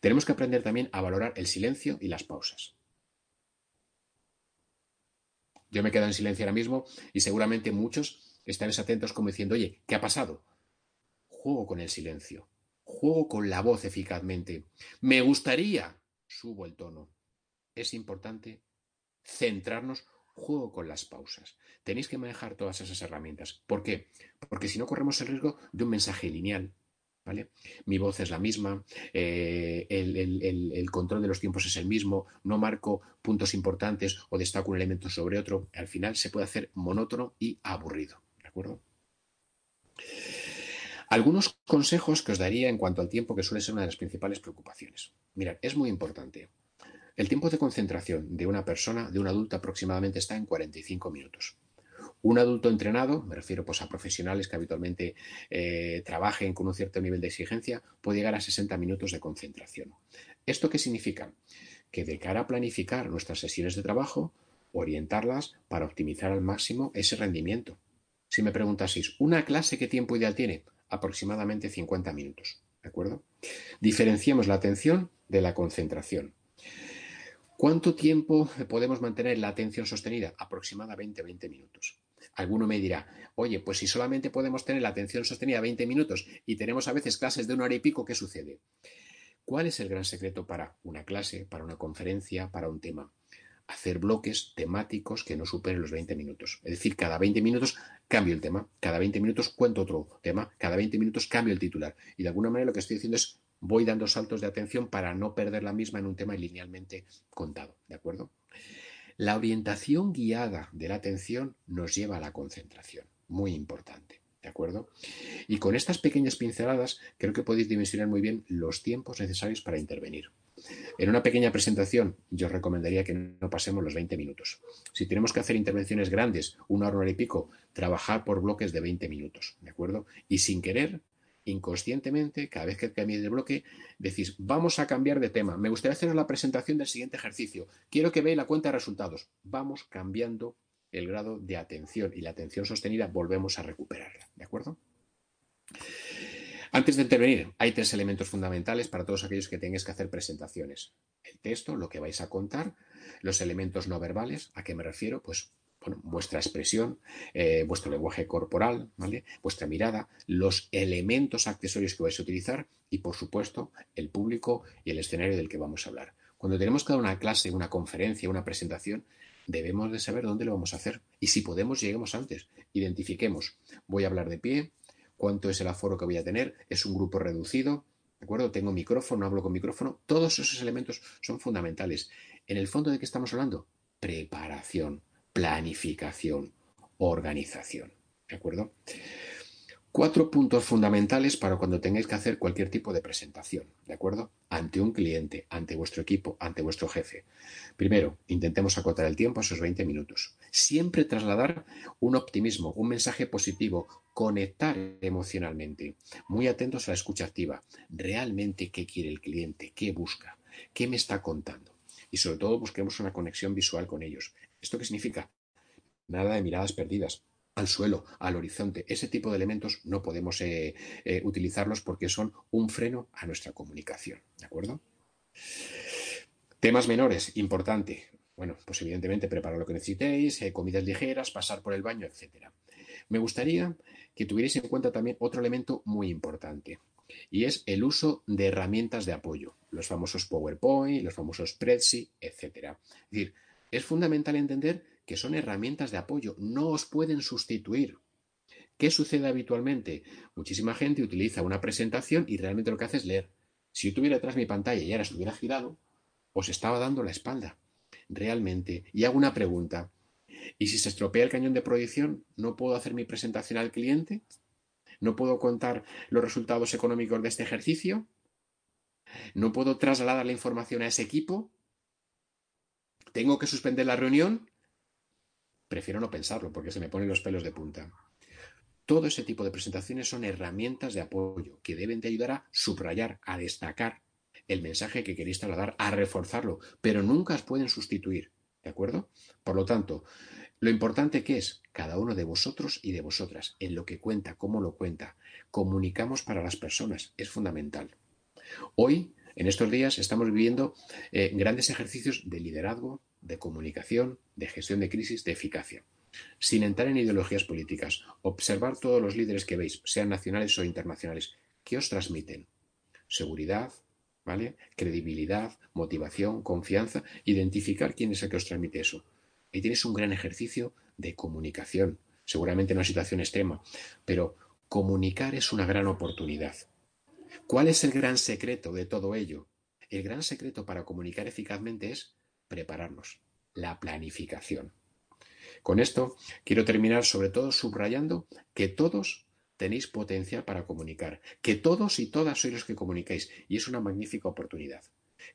Tenemos que aprender también a valorar el silencio y las pausas. Yo me quedo en silencio ahora mismo y seguramente muchos están atentos como diciendo, oye, ¿qué ha pasado? Juego con el silencio, juego con la voz eficazmente. Me gustaría, subo el tono. Es importante centrarnos juego con las pausas. Tenéis que manejar todas esas herramientas. ¿Por qué? Porque si no corremos el riesgo de un mensaje lineal. ¿Vale? Mi voz es la misma, eh, el, control de los tiempos es el mismo, no marco puntos importantes o destaco un elemento sobre otro. Al final se puede hacer monótono y aburrido. ¿De acuerdo? Algunos consejos que os daría en cuanto al tiempo, que suele ser una de las principales preocupaciones. Mirad, es muy importante. El tiempo de concentración de una persona, de un adulto aproximadamente está en 45 minutos. Un adulto entrenado, me refiero pues, a profesionales que habitualmente eh, trabajen con un cierto nivel de exigencia, puede llegar a 60 minutos de concentración. ¿Esto qué significa? Que de cara a planificar nuestras sesiones de trabajo, orientarlas para optimizar al máximo ese rendimiento. Si me preguntaseis, ¿una clase qué tiempo ideal tiene? Aproximadamente 50 minutos. ¿De acuerdo? Diferenciemos la atención de la concentración. ¿Cuánto tiempo podemos mantener la atención sostenida? Aproximadamente 20 minutos. Alguno me dirá, oye, pues si solamente podemos tener la atención sostenida 20 minutos y tenemos a veces clases de una hora y pico, ¿qué sucede? ¿Cuál es el gran secreto para una clase, para una conferencia, para un tema? Hacer bloques temáticos que no superen los 20 minutos. Es decir, cada 20 minutos cambio el tema, cada 20 minutos cuento otro tema, cada 20 minutos cambio el titular. Y de alguna manera lo que estoy diciendo es voy dando saltos de atención para no perder la misma en un tema linealmente contado, ¿de acuerdo? La orientación guiada de la atención nos lleva a la concentración, muy importante, ¿de acuerdo? Y con estas pequeñas pinceladas creo que podéis dimensionar muy bien los tiempos necesarios para intervenir. En una pequeña presentación yo recomendaría que no pasemos los 20 minutos. Si tenemos que hacer intervenciones grandes, una hora, y pico, trabajar por bloques de 20 minutos, ¿de acuerdo? Y sin querer inconscientemente, cada vez que cambiéis de bloque, decís, vamos a cambiar de tema. Me gustaría hacer la presentación del siguiente ejercicio. Quiero que veáis la cuenta de resultados. Vamos cambiando el grado de atención y la atención sostenida volvemos a recuperarla. ¿De acuerdo? Antes de intervenir, hay tres elementos fundamentales para todos aquellos que tengáis que hacer presentaciones. El texto, lo que vais a contar, los elementos no verbales, ¿a qué me refiero? Pues bueno, vuestra expresión, eh, vuestro lenguaje corporal, ¿vale? vuestra mirada, los elementos accesorios que vais a utilizar y, por supuesto, el público y el escenario del que vamos a hablar. Cuando tenemos cada una clase, una conferencia, una presentación, debemos de saber dónde lo vamos a hacer. Y si podemos, lleguemos antes. Identifiquemos. Voy a hablar de pie, cuánto es el aforo que voy a tener, es un grupo reducido, ¿de acuerdo? Tengo micrófono, hablo con micrófono. Todos esos elementos son fundamentales. En el fondo de qué estamos hablando? Preparación planificación, organización. ¿De acuerdo? Cuatro puntos fundamentales para cuando tengáis que hacer cualquier tipo de presentación, ¿de acuerdo? Ante un cliente, ante vuestro equipo, ante vuestro jefe. Primero, intentemos acotar el tiempo a esos 20 minutos. Siempre trasladar un optimismo, un mensaje positivo, conectar emocionalmente. Muy atentos a la escucha activa. Realmente, ¿qué quiere el cliente? ¿Qué busca? ¿Qué me está contando? Y sobre todo busquemos una conexión visual con ellos. ¿Esto qué significa? Nada de miradas perdidas al suelo, al horizonte. Ese tipo de elementos no podemos eh, eh, utilizarlos porque son un freno a nuestra comunicación. ¿De acuerdo? Temas menores, importante. Bueno, pues evidentemente preparar lo que necesitéis, eh, comidas ligeras, pasar por el baño, etc. Me gustaría que tuvierais en cuenta también otro elemento muy importante y es el uso de herramientas de apoyo, los famosos PowerPoint, los famosos Prezi, etc. Es decir, es fundamental entender que son herramientas de apoyo, no os pueden sustituir. ¿Qué sucede habitualmente? Muchísima gente utiliza una presentación y realmente lo que hace es leer. Si yo tuviera detrás mi pantalla y ahora estuviera girado, os estaba dando la espalda. Realmente. Y hago una pregunta. ¿Y si se estropea el cañón de proyección, no puedo hacer mi presentación al cliente? ¿No puedo contar los resultados económicos de este ejercicio? ¿No puedo trasladar la información a ese equipo? ¿Tengo que suspender la reunión? Prefiero no pensarlo porque se me ponen los pelos de punta. Todo ese tipo de presentaciones son herramientas de apoyo que deben de ayudar a subrayar, a destacar el mensaje que queréis trasladar, a reforzarlo, pero nunca os pueden sustituir. ¿De acuerdo? Por lo tanto, lo importante que es cada uno de vosotros y de vosotras, en lo que cuenta, cómo lo cuenta, comunicamos para las personas, es fundamental. Hoy en estos días estamos viviendo eh, grandes ejercicios de liderazgo, de comunicación, de gestión de crisis, de eficacia. Sin entrar en ideologías políticas, observar todos los líderes que veis, sean nacionales o internacionales, ¿qué os transmiten? Seguridad, ¿vale? Credibilidad, motivación, confianza, identificar quién es el que os transmite eso. Ahí tienes un gran ejercicio de comunicación, seguramente en una situación extrema, pero comunicar es una gran oportunidad. ¿Cuál es el gran secreto de todo ello? El gran secreto para comunicar eficazmente es prepararnos, la planificación. Con esto quiero terminar sobre todo subrayando que todos tenéis potencial para comunicar, que todos y todas sois los que comunicáis y es una magnífica oportunidad.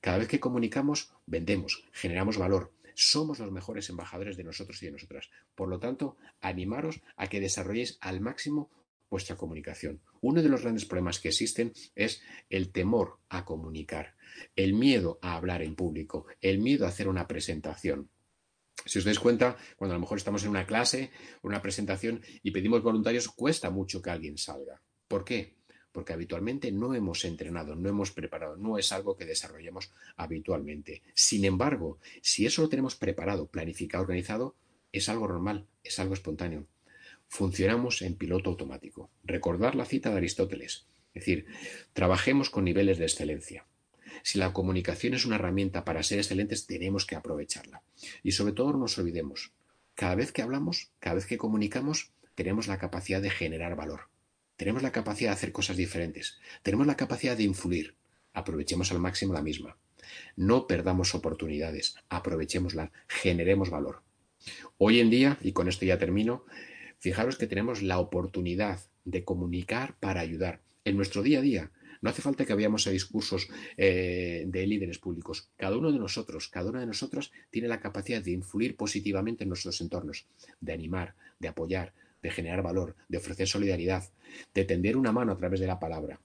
Cada vez que comunicamos, vendemos, generamos valor, somos los mejores embajadores de nosotros y de nosotras. Por lo tanto, animaros a que desarrolléis al máximo vuestra comunicación. Uno de los grandes problemas que existen es el temor a comunicar, el miedo a hablar en público, el miedo a hacer una presentación. Si os dais cuenta, cuando a lo mejor estamos en una clase, una presentación y pedimos voluntarios, cuesta mucho que alguien salga. ¿Por qué? Porque habitualmente no hemos entrenado, no hemos preparado, no es algo que desarrollemos habitualmente. Sin embargo, si eso lo tenemos preparado, planificado, organizado, es algo normal, es algo espontáneo funcionamos en piloto automático. Recordar la cita de Aristóteles, es decir, trabajemos con niveles de excelencia. Si la comunicación es una herramienta para ser excelentes, tenemos que aprovecharla. Y sobre todo no nos olvidemos, cada vez que hablamos, cada vez que comunicamos, tenemos la capacidad de generar valor. Tenemos la capacidad de hacer cosas diferentes. Tenemos la capacidad de influir. Aprovechemos al máximo la misma. No perdamos oportunidades, aprovechémosla, generemos valor. Hoy en día, y con esto ya termino, Fijaros que tenemos la oportunidad de comunicar para ayudar en nuestro día a día. No hace falta que veamos a discursos eh, de líderes públicos. Cada uno de nosotros, cada una de nosotras tiene la capacidad de influir positivamente en nuestros entornos, de animar, de apoyar, de generar valor, de ofrecer solidaridad, de tender una mano a través de la palabra.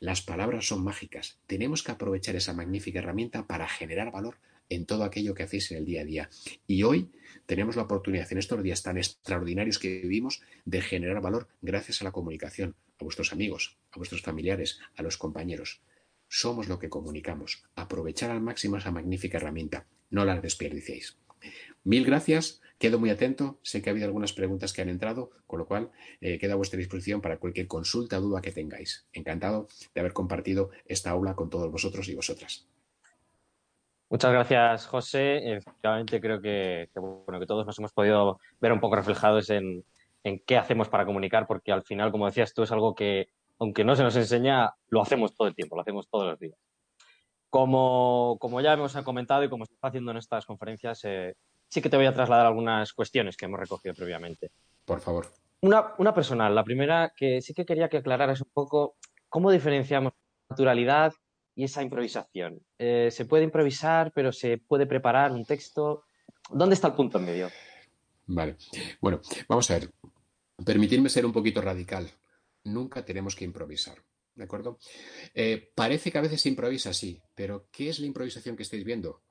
Las palabras son mágicas. Tenemos que aprovechar esa magnífica herramienta para generar valor en todo aquello que hacéis en el día a día. Y hoy tenemos la oportunidad, en estos días tan extraordinarios que vivimos, de generar valor gracias a la comunicación. a vuestros amigos, a vuestros familiares, a los compañeros. Somos lo que comunicamos. Aprovechar al máximo esa magnífica herramienta. No la desperdiciéis. Mil gracias. Quedo muy atento. Sé que ha habido algunas preguntas que han entrado, con lo cual eh, queda a vuestra disposición para cualquier consulta o duda que tengáis. Encantado de haber compartido esta aula con todos vosotros y vosotras. Muchas gracias, José. Efectivamente, creo que, bueno, que todos nos hemos podido ver un poco reflejados en, qué hacemos para comunicar, porque al final, como decías tú, es algo que, aunque no se nos enseña, lo hacemos todo el tiempo, lo hacemos todos los días. Como, ya hemos comentado y como se está haciendo en estas conferencias, eh, sí que te voy a trasladar algunas cuestiones que hemos recogido previamente. Por favor. Una, una personal. La primera, que sí que quería que aclararas un poco cómo diferenciamos naturalidad y esa improvisación. Eh, se puede improvisar, pero se puede preparar un texto. ¿Dónde está el punto en medio? Vale. Bueno, vamos a ver. Permitirme ser un poquito radical. Nunca tenemos que improvisar. ¿De acuerdo? Eh, parece que a veces se improvisa, sí, pero ¿qué es la improvisación que estáis viendo?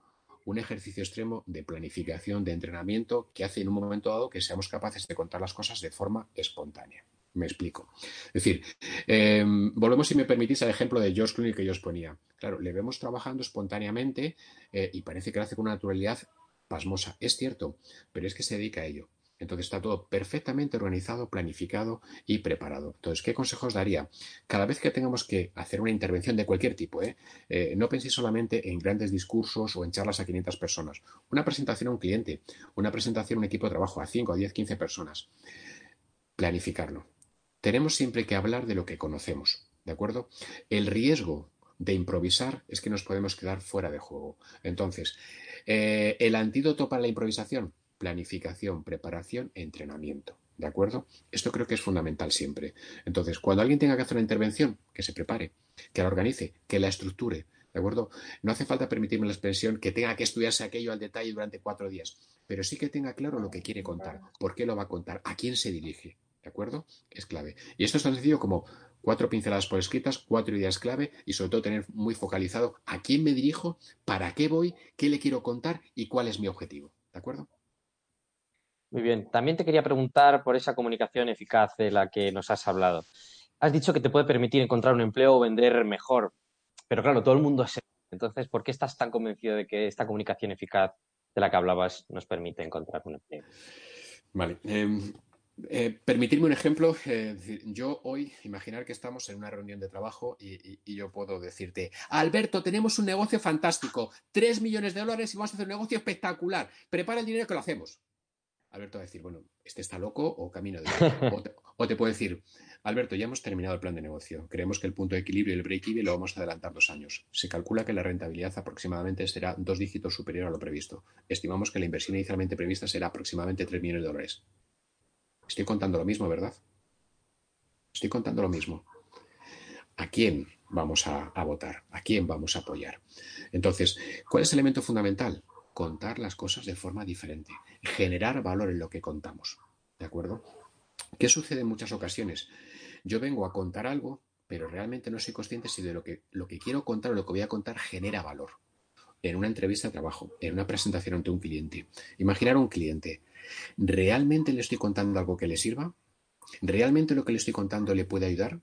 Un ejercicio extremo de planificación, de entrenamiento que hace en un momento dado que seamos capaces de contar las cosas de forma espontánea. Me explico. Es decir, em, volvemos, si me permitís, al ejemplo de George Clooney que yo os ponía. Claro, le vemos trabajando espontáneamente eh, y parece que lo hace con una naturalidad pasmosa. Es cierto, pero es que se dedica a ello. Entonces está todo perfectamente organizado, planificado y preparado. Entonces, ¿qué consejos daría? Cada vez que tengamos que hacer una intervención de cualquier tipo, ¿eh? Eh, no penséis solamente en grandes discursos o en charlas a 500 personas. Una presentación a un cliente, una presentación a un equipo de trabajo a 5, a 10, 15 personas. Planificarlo tenemos siempre que hablar de lo que conocemos, ¿de acuerdo? El riesgo de improvisar es que nos podemos quedar fuera de juego. Entonces, eh, el antídoto para la improvisación, planificación, preparación, entrenamiento. ¿De acuerdo? Esto creo que es fundamental siempre. Entonces, cuando alguien tenga que hacer una intervención, que se prepare, que la organice, que la estructure. ¿De acuerdo? No hace falta permitirme la expresión que tenga que estudiarse aquello al detalle durante cuatro días, pero sí que tenga claro lo que quiere contar, por qué lo va a contar, a quién se dirige. ¿De acuerdo? Es clave. Y esto es tan sencillo como cuatro pinceladas por escritas, cuatro ideas clave y sobre todo tener muy focalizado a quién me dirijo, para qué voy, qué le quiero contar y cuál es mi objetivo. ¿De acuerdo? Muy bien. También te quería preguntar por esa comunicación eficaz de la que nos has hablado. Has dicho que te puede permitir encontrar un empleo o vender mejor, pero claro, todo el mundo es. Entonces, ¿por qué estás tan convencido de que esta comunicación eficaz de la que hablabas nos permite encontrar un empleo? Vale. Em, eh, permitirme un ejemplo. Eh, yo hoy, imaginar que estamos en una reunión de trabajo y, yo puedo decirte, Alberto, tenemos un negocio fantástico, tres millones de dólares y vamos a hacer un negocio espectacular. Prepara el dinero que lo hacemos. Alberto va a decir, bueno, este está loco o camino de... o, te, o te puedo decir, Alberto, ya hemos terminado el plan de negocio. Creemos que el punto de equilibrio y el break-even lo vamos a adelantar dos años. Se calcula que la rentabilidad aproximadamente será dos dígitos superior a lo previsto. Estimamos que la inversión inicialmente prevista será aproximadamente tres millones de dólares. Estoy contando lo mismo, ¿verdad? Estoy contando lo mismo. ¿A quién vamos a, votar? ¿A quién vamos a apoyar? Entonces, ¿cuál es el elemento fundamental? Contar las cosas de forma diferente, generar valor en lo que contamos. ¿De acuerdo? ¿Qué sucede en muchas ocasiones? Yo vengo a contar algo, pero realmente no soy consciente si de lo que, lo que quiero contar o lo que voy a contar genera valor. En una entrevista de trabajo, en una presentación ante un cliente. Imaginar un cliente ¿Realmente le estoy contando algo que le sirva? ¿Realmente lo que le estoy contando le puede ayudar?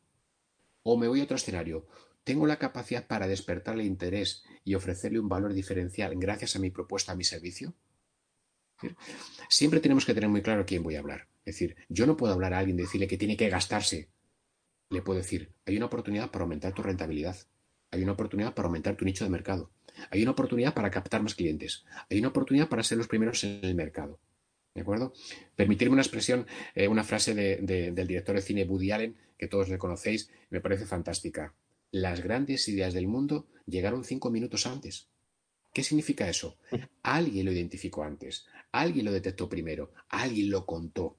¿O me voy a otro escenario? ¿Tengo la capacidad para despertarle interés y ofrecerle un valor diferencial gracias a mi propuesta, a mi servicio? Siempre tenemos que tener muy claro a quién voy a hablar. Es decir, yo no puedo hablar a alguien y decirle que tiene que gastarse. Le puedo decir, hay una oportunidad para aumentar tu rentabilidad. Hay una oportunidad para aumentar tu nicho de mercado. Hay una oportunidad para captar más clientes. Hay una oportunidad para ser los primeros en el mercado. ¿De acuerdo? Permitirme una expresión, eh, una frase del director de cine Woody Allen, que todos le conocéis, me parece fantástica. Las grandes ideas del mundo llegaron cinco minutos antes. ¿Qué significa eso? Alguien lo identificó antes, alguien lo detectó primero, alguien lo contó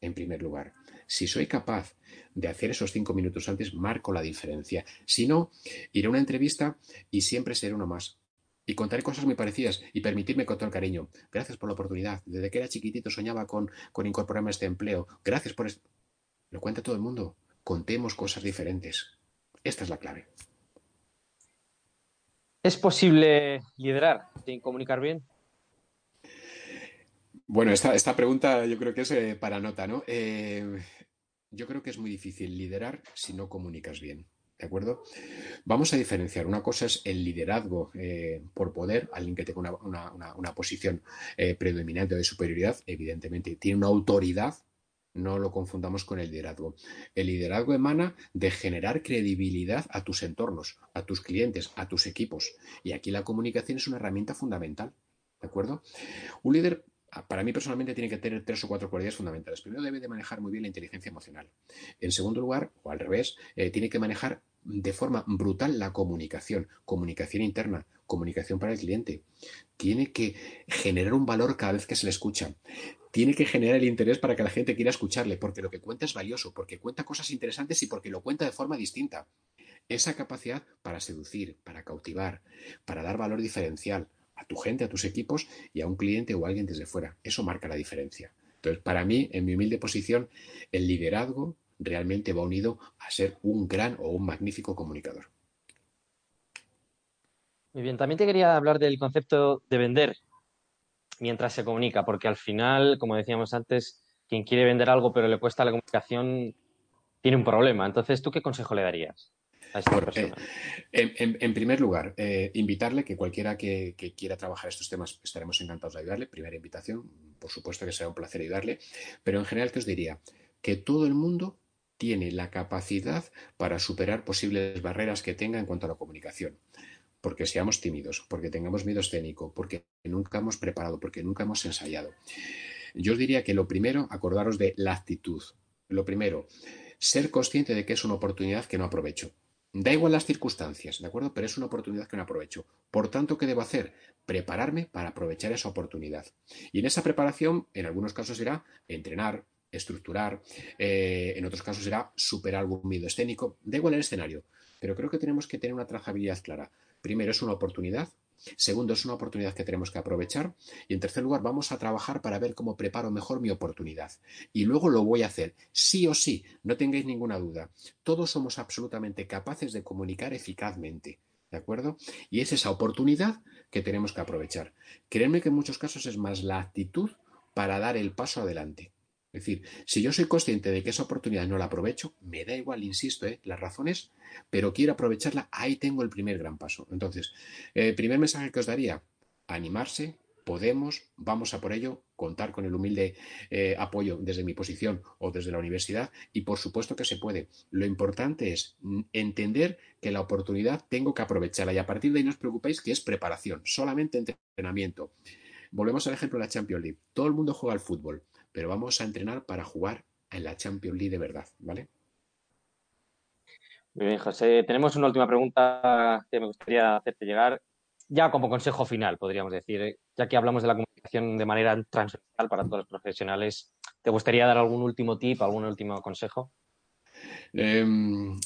en primer lugar. Si soy capaz de hacer esos cinco minutos antes, marco la diferencia. Si no, iré a una entrevista y siempre seré uno más y contaré cosas muy parecidas y permitirme con todo el cariño. Gracias por la oportunidad. Desde que era chiquitito soñaba con, con incorporarme a este empleo. Gracias por esto. Lo cuenta todo el mundo. Contemos cosas diferentes. Esta es la clave. ¿Es posible liderar sin comunicar bien? Bueno, esta, esta pregunta yo creo que es eh, para nota, ¿no? Eh, yo creo que es muy difícil liderar si no comunicas bien. ¿De acuerdo? Vamos a diferenciar. Una cosa es el liderazgo eh, por poder, alguien que tenga una, posición eh, predominante de superioridad, evidentemente tiene una autoridad, no lo confundamos con el liderazgo. El liderazgo emana de generar credibilidad a tus entornos, a tus clientes, a tus equipos. Y aquí la comunicación es una herramienta fundamental. ¿De acuerdo? Un líder para mí personalmente tiene que tener tres o cuatro cualidades fundamentales. Primero, debe de manejar muy bien la inteligencia emocional. En segundo lugar, o al revés, eh, tiene que manejar de forma brutal la comunicación, comunicación interna, comunicación para el cliente. Tiene que generar un valor cada vez que se le escucha. Tiene que generar el interés para que la gente quiera escucharle, porque lo que cuenta es valioso, porque cuenta cosas interesantes y porque lo cuenta de forma distinta. Esa capacidad para seducir, para cautivar, para dar valor diferencial, a tu gente, a tus equipos y a un cliente o a alguien desde fuera. Eso marca la diferencia. Entonces, para mí, en mi humilde posición, el liderazgo realmente va unido a ser un gran o un magnífico comunicador. Muy bien, también te quería hablar del concepto de vender mientras se comunica, porque al final, como decíamos antes, quien quiere vender algo pero le cuesta la comunicación tiene un problema. Entonces, ¿tú qué consejo le darías? Eh, en, primer lugar, eh, invitarle que cualquiera que, quiera trabajar estos temas estaremos encantados de ayudarle. Primera invitación, por supuesto que será un placer ayudarle, pero en general, ¿qué os diría? Que todo el mundo tiene la capacidad para superar posibles barreras que tenga en cuanto a la comunicación. Porque seamos tímidos, porque tengamos miedo escénico, porque nunca hemos preparado, porque nunca hemos ensayado. Yo os diría que lo primero, acordaros de la actitud. Lo primero, ser consciente de que es una oportunidad que no aprovecho. Da igual las circunstancias, ¿de acuerdo? Pero es una oportunidad que no aprovecho. Por tanto, ¿qué debo hacer? Prepararme para aprovechar esa oportunidad. Y en esa preparación, en algunos casos será entrenar, estructurar, eh, en otros casos será superar algún miedo escénico. Da igual el escenario, pero creo que tenemos que tener una trazabilidad clara. Primero, es una oportunidad, Segundo, es una oportunidad que tenemos que aprovechar. Y en tercer lugar, vamos a trabajar para ver cómo preparo mejor mi oportunidad. Y luego lo voy a hacer, sí o sí, no tengáis ninguna duda. Todos somos absolutamente capaces de comunicar eficazmente. ¿De acuerdo? Y es esa oportunidad que tenemos que aprovechar. Créanme que en muchos casos es más la actitud para dar el paso adelante. Es decir, si yo soy consciente de que esa oportunidad no la aprovecho, me da igual, insisto, ¿eh? las razones, pero quiero aprovecharla, ahí tengo el primer gran paso. Entonces, el primer mensaje que os daría, animarse, podemos, vamos a por ello, contar con el humilde eh, apoyo desde mi posición o desde la universidad y por supuesto que se puede. Lo importante es entender que la oportunidad tengo que aprovecharla y a partir de ahí no os preocupéis que es preparación, solamente entrenamiento. Volvemos al ejemplo de la Champions League. Todo el mundo juega al fútbol pero vamos a entrenar para jugar en la Champions League de verdad, ¿vale? Muy bien, José. Tenemos una última pregunta que me gustaría hacerte llegar, ya como consejo final, podríamos decir. ¿eh? Ya que hablamos de la comunicación de manera transversal para todos los profesionales, ¿te gustaría dar algún último tip, algún último consejo? Em,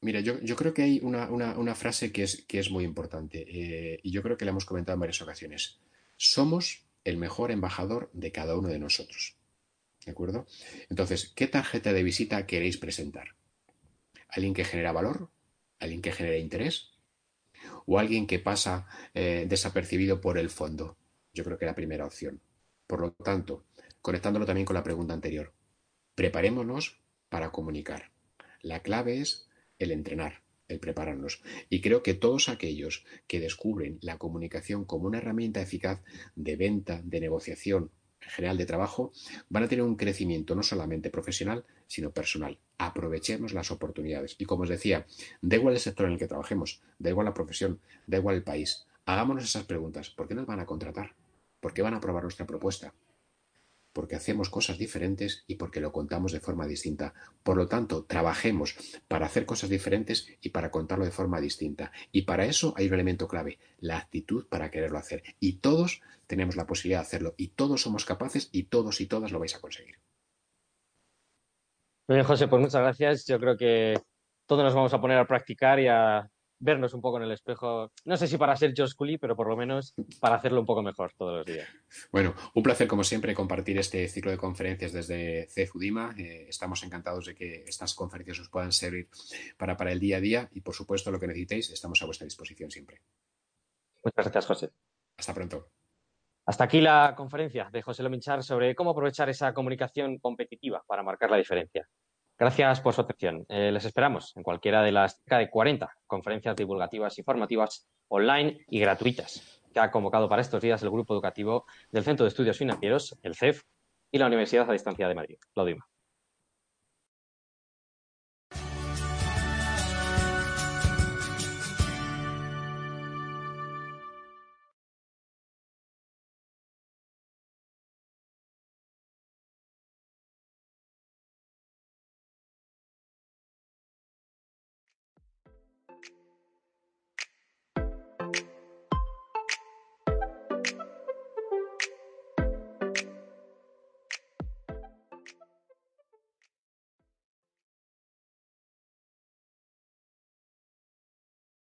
mira, yo, creo que hay una, frase que es, que es muy importante eh, y yo creo que la hemos comentado en varias ocasiones. Somos el mejor embajador de cada uno de nosotros. ¿De acuerdo? Entonces, ¿qué tarjeta de visita queréis presentar? ¿Alguien que genera valor? ¿Alguien que genera interés? ¿O alguien que pasa eh, desapercibido por el fondo? Yo creo que la primera opción. Por lo tanto, conectándolo también con la pregunta anterior, preparémonos para comunicar. La clave es el entrenar el prepararnos. Y creo que todos aquellos que descubren la comunicación como una herramienta eficaz de venta, de negociación, en general de trabajo, van a tener un crecimiento no solamente profesional, sino personal. Aprovechemos las oportunidades. Y como os decía, da igual el sector en el que trabajemos, da igual la profesión, da igual el país. Hagámonos esas preguntas. ¿Por qué nos van a contratar? ¿Por qué van a aprobar nuestra propuesta? Porque hacemos cosas diferentes y porque lo contamos de forma distinta. Por lo tanto, trabajemos para hacer cosas diferentes y para contarlo de forma distinta. Y para eso hay un elemento clave, la actitud para quererlo hacer. Y todos tenemos la posibilidad de hacerlo y todos somos capaces y todos y todas lo vais a conseguir. Muy bien, José, pues muchas gracias. Yo creo que todos nos vamos a poner a practicar y a vernos un poco en el espejo. No sé si para ser Josh Cooley, pero por lo menos para hacerlo un poco mejor todos los días. Bueno, un placer como siempre compartir este ciclo de conferencias desde CFUDIMA. Eh, estamos encantados de que estas conferencias os puedan servir para, para el día a día y por supuesto lo que necesitéis estamos a vuestra disposición siempre. Muchas gracias, José. Hasta pronto. Hasta aquí la conferencia de José Lominchar sobre cómo aprovechar esa comunicación competitiva para marcar la diferencia. Gracias por su atención. Eh, les esperamos en cualquiera de las cerca de 40 conferencias divulgativas y formativas online y gratuitas que ha convocado para estos días el Grupo Educativo del Centro de Estudios Financieros, el CEF, y la Universidad a Distancia de Madrid, la